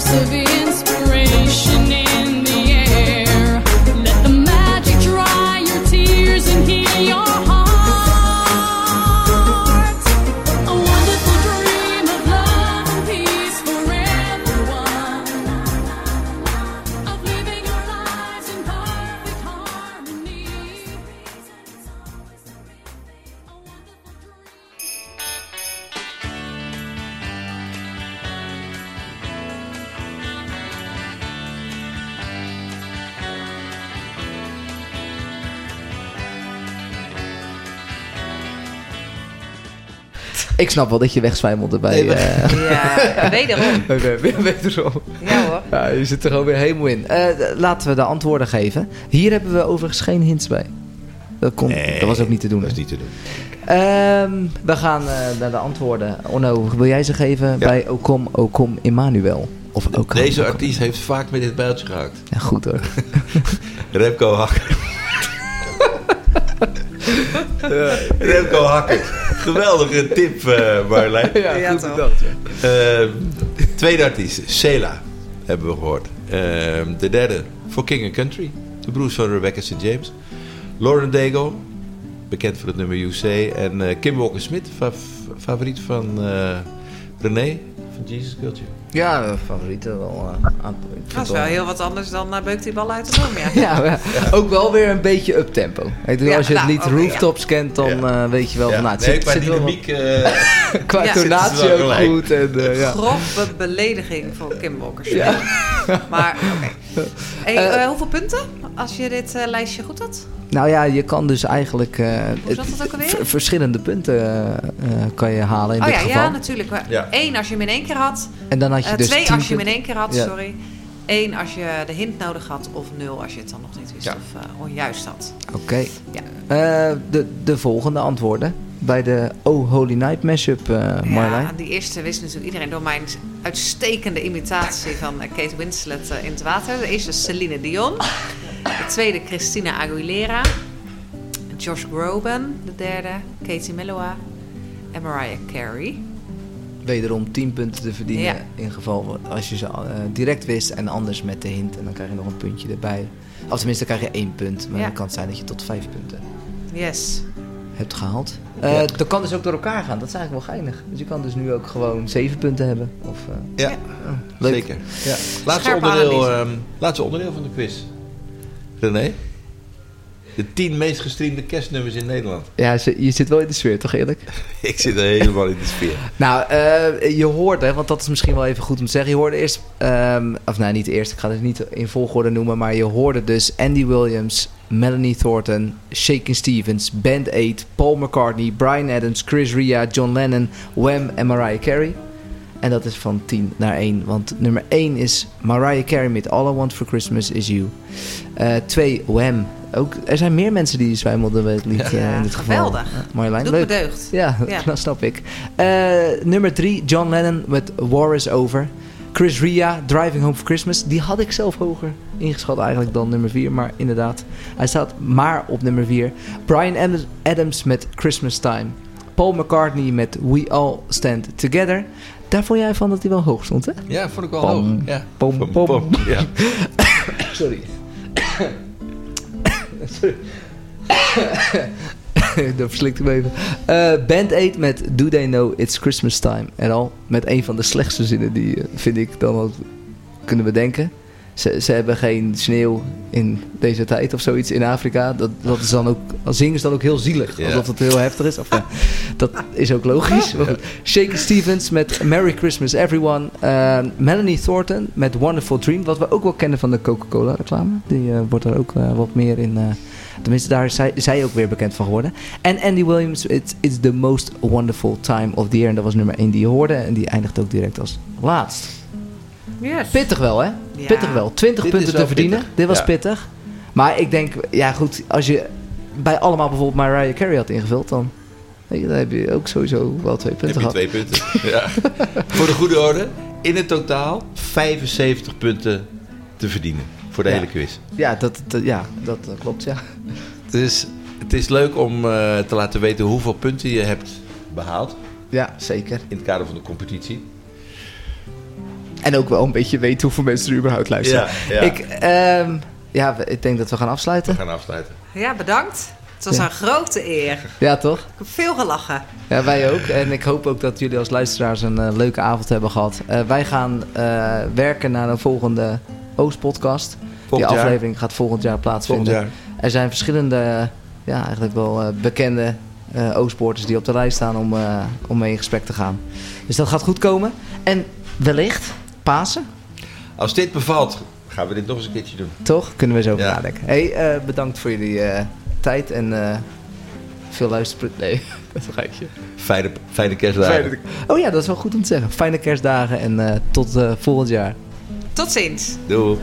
Source of inspiration Ik snap wel dat je wegzwijmelde bij... Nee, eh, Ja, wederom. Weer- wederom. Ja hoor. Ja, je zit er gewoon weer helemaal in. Eh, laten we de antwoorden geven. Hier hebben we overigens geen hints bij. Dat, kon, dat was ook niet te doen. Dat is niet te doen. Ehm, we gaan eh, naar de antwoorden. Onno, wil jij ze geven bij Okom Okom Emmanuel? Of Okom, Deze Okom. artiest heeft vaak met dit bijltje gehakt. Ja, goed hoor. Remco Hakker. Remco Hakker. Geweldige tip, eh Marlijn. Ja, Ja, goed toch. bedacht, Eh, tweede artiest, Sela, hebben we gehoord. Eh, de derde, For King and Country. De broers van Rebecca St. James. Lauren Daigle, bekend voor het nummer You Say. En eh, Kim Walker-Smith, fa- favoriet van eh, René van Jesus Culture. Ja, favorieten wel. eh, vind Dat is wel- wel heel wat anders dan uh, beukt die bal uit de boom, ja. Ja, maar ook wel weer een beetje uptempo. Ik bedoel, Ja, als je het nou, lied ja. Rooftops kent, dan eh, weet je wel van... Nou, het nee, zit, qua dynamiek... eh, qua Ja. tonatie ook gelijk. goed. En, eh, ja. Grove belediging voor Kim Walker. Ja. Maar, oké. Hey, hoeveel punten als je dit eh, lijstje goed had? Nou ja, je kan dus eigenlijk eh, Hoe zat het ook alweer? v- verschillende punten eh, kan je halen in oh dit ja, geval. ja, natuurlijk. Maar Ja. Eén als je hem in één keer had. En dan had je dus twee 10 als je hem in één keer had, Ja. sorry. Eén als je de hint nodig had. Of nul als je het dan nog niet wist Ja. of uh, onjuist had. Oké. Ja. Eh, de, de volgende antwoorden. Bij de Oh Holy Night mashup, eh Marlijn. Ja, die eerste wist natuurlijk iedereen door mijn uitstekende imitatie van Kate Winslet in het water. De eerste is Celine Dion. De tweede Christina Aguilera. Josh Groban, de derde. Katie Melua. En Mariah Carey. Wederom 10 punten te verdienen Ja. in geval als je ze eh, direct wist en anders met de hint. En dan krijg je nog een puntje erbij. Of tenminste, dan krijg je één punt. Maar Ja. dan kan het zijn dat je tot vijf punten Yes. hebt gehaald. Eh, Ja. Dat kan dus ook door elkaar gaan. Dat is eigenlijk wel geinig. Dus je kan dus nu ook gewoon zeven punten hebben. Of, eh, Ja, leuk. zeker. Ja. Laatste, onderdeel, ehm, laatste onderdeel van de quiz. René? De tien meest gestreamde kerstnummers in Nederland. Ja, je zit wel in de sfeer, toch eerlijk? Ik zit er helemaal in de sfeer. Nou, eh, je hoorde, want dat is misschien wel even goed om te zeggen. Je hoorde eerst, ehm, of nou niet eerst, ik ga het niet in volgorde noemen, maar je hoorde dus Andy Williams, Melanie Thornton, Shakin' Stevens, Band 8, Paul McCartney, Brian Adams, Chris Ria, John Lennon, Wham en Mariah Carey. En dat is van 10 naar 1, want nummer 1 is Mariah Carey met All I Want For Christmas Is You. 2, Wham. Ook, er zijn meer mensen die zwijmelden bij het lied eh, Ja, in dit geval. geweldig. Eh, Marjolein, Doet leuk. me deugd. Ja, Ja. dat snap ik. Eh, nummer 3, John Lennon met War Is Over. Chris Ria, Driving Home for Christmas. Die had ik zelf hoger ingeschat eigenlijk dan nummer 4. Maar inderdaad, hij staat maar op nummer 4. Brian Ad- Adams met Christmas Time. Paul McCartney met We All Stand Together. Daar vond jij van dat hij wel hoog stond, hè? Ja, vond ik wel Pom, hoog. Ja. pom, Pom, pom. pom, ja. Sorry. Sorry. Dat verslikt hem even. Eh, Band 8 met Do They Know It's Christmas Time at All. Met een van de slechtste zinnen die, eh, vind ik, dan ook kunnen bedenken. Ze, ze hebben geen sneeuw in deze tijd of zoiets in Afrika. Dat, dat is dan ook, als zingen is dan ook heel zielig. Alsof het heel heftig is. Of, ja, dat is ook logisch. Shaky Stevens met Merry Christmas Everyone. Eh, Melanie Thornton met Wonderful Dream. Wat we ook wel kennen van de Coca-Cola reclame. Die eh, wordt er ook eh, wat meer in... eh, tenminste, daar is zij, zij ook weer bekend van geworden. En Andy Williams, It's, It's the Most Wonderful Time of the Year. En dat was nummer 1 die je hoorde. En die eindigt ook direct als laatst. Yes. Pittig wel, hè? Ja. Pittig wel. 20 Dit punten te verdienen. pittig. Dit was Ja. pittig. Maar ik denk, ja goed, als je bij allemaal bijvoorbeeld Mariah Carey had ingevuld, dan, weet je, dan heb je ook sowieso wel twee punten Heb je gehad. twee punten. Ja. Voor de goede orde, in het totaal 75 punten te verdienen voor de Ja. hele quiz. Ja, dat, dat- ja, dat klopt, ja. Dus het is leuk om eh, te laten weten hoeveel punten je hebt behaald Ja, zeker. in het kader van de competitie. En ook wel een beetje weet hoeveel mensen er überhaupt luisteren. Ja, ja. Ik, ehm, ja, ik denk dat we gaan afsluiten. We gaan afsluiten. Ja, bedankt. Het was Ja. een grote eer. Ja, toch? Ik heb veel gelachen. Ja, wij ook. En ik hoop ook dat jullie als luisteraars een eh, leuke avond hebben gehad. Eh, wij gaan eh, werken naar een volgende Oost-podcast. Die jaar. aflevering gaat volgend jaar plaatsvinden. Volgend Er zijn verschillende, ja, eigenlijk wel eh, bekende eh Oostsporters die op de lijst staan om, eh, om mee in gesprek te gaan. Dus dat gaat goed komen. En wellicht Pasen, Als dit bevalt, gaan we dit nog eens een keertje doen. toch? Kunnen we zo over Ja. nadenken. Hey, eh, bedankt voor jullie eh, tijd en eh, veel luisteren. Nee, dat is een geitje. Fijne, fijne kerstdagen. Fijne- Oh ja, dat is wel goed om te zeggen. Fijne kerstdagen en eh, tot volgend jaar. Tot ziens. Doei.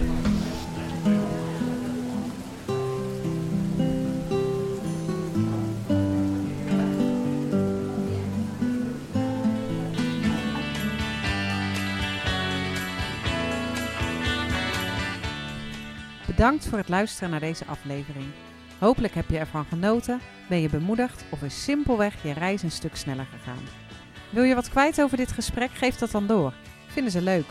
Bedankt voor het luisteren naar deze aflevering. Hopelijk heb je ervan genoten, ben je bemoedigd of is simpelweg je reis een stuk sneller gegaan. Wil je wat kwijt over dit gesprek? Geef dat dan door. Vinden ze leuk.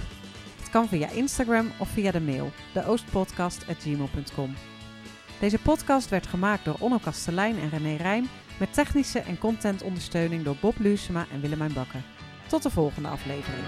Het kan via Instagram of via de mail, deoostpodcast.gmail.com. Deze podcast werd gemaakt door Onno Kastelein en René Rijm met technische en contentondersteuning door Bob Luusema en Willemijn Bakker. Tot de volgende aflevering.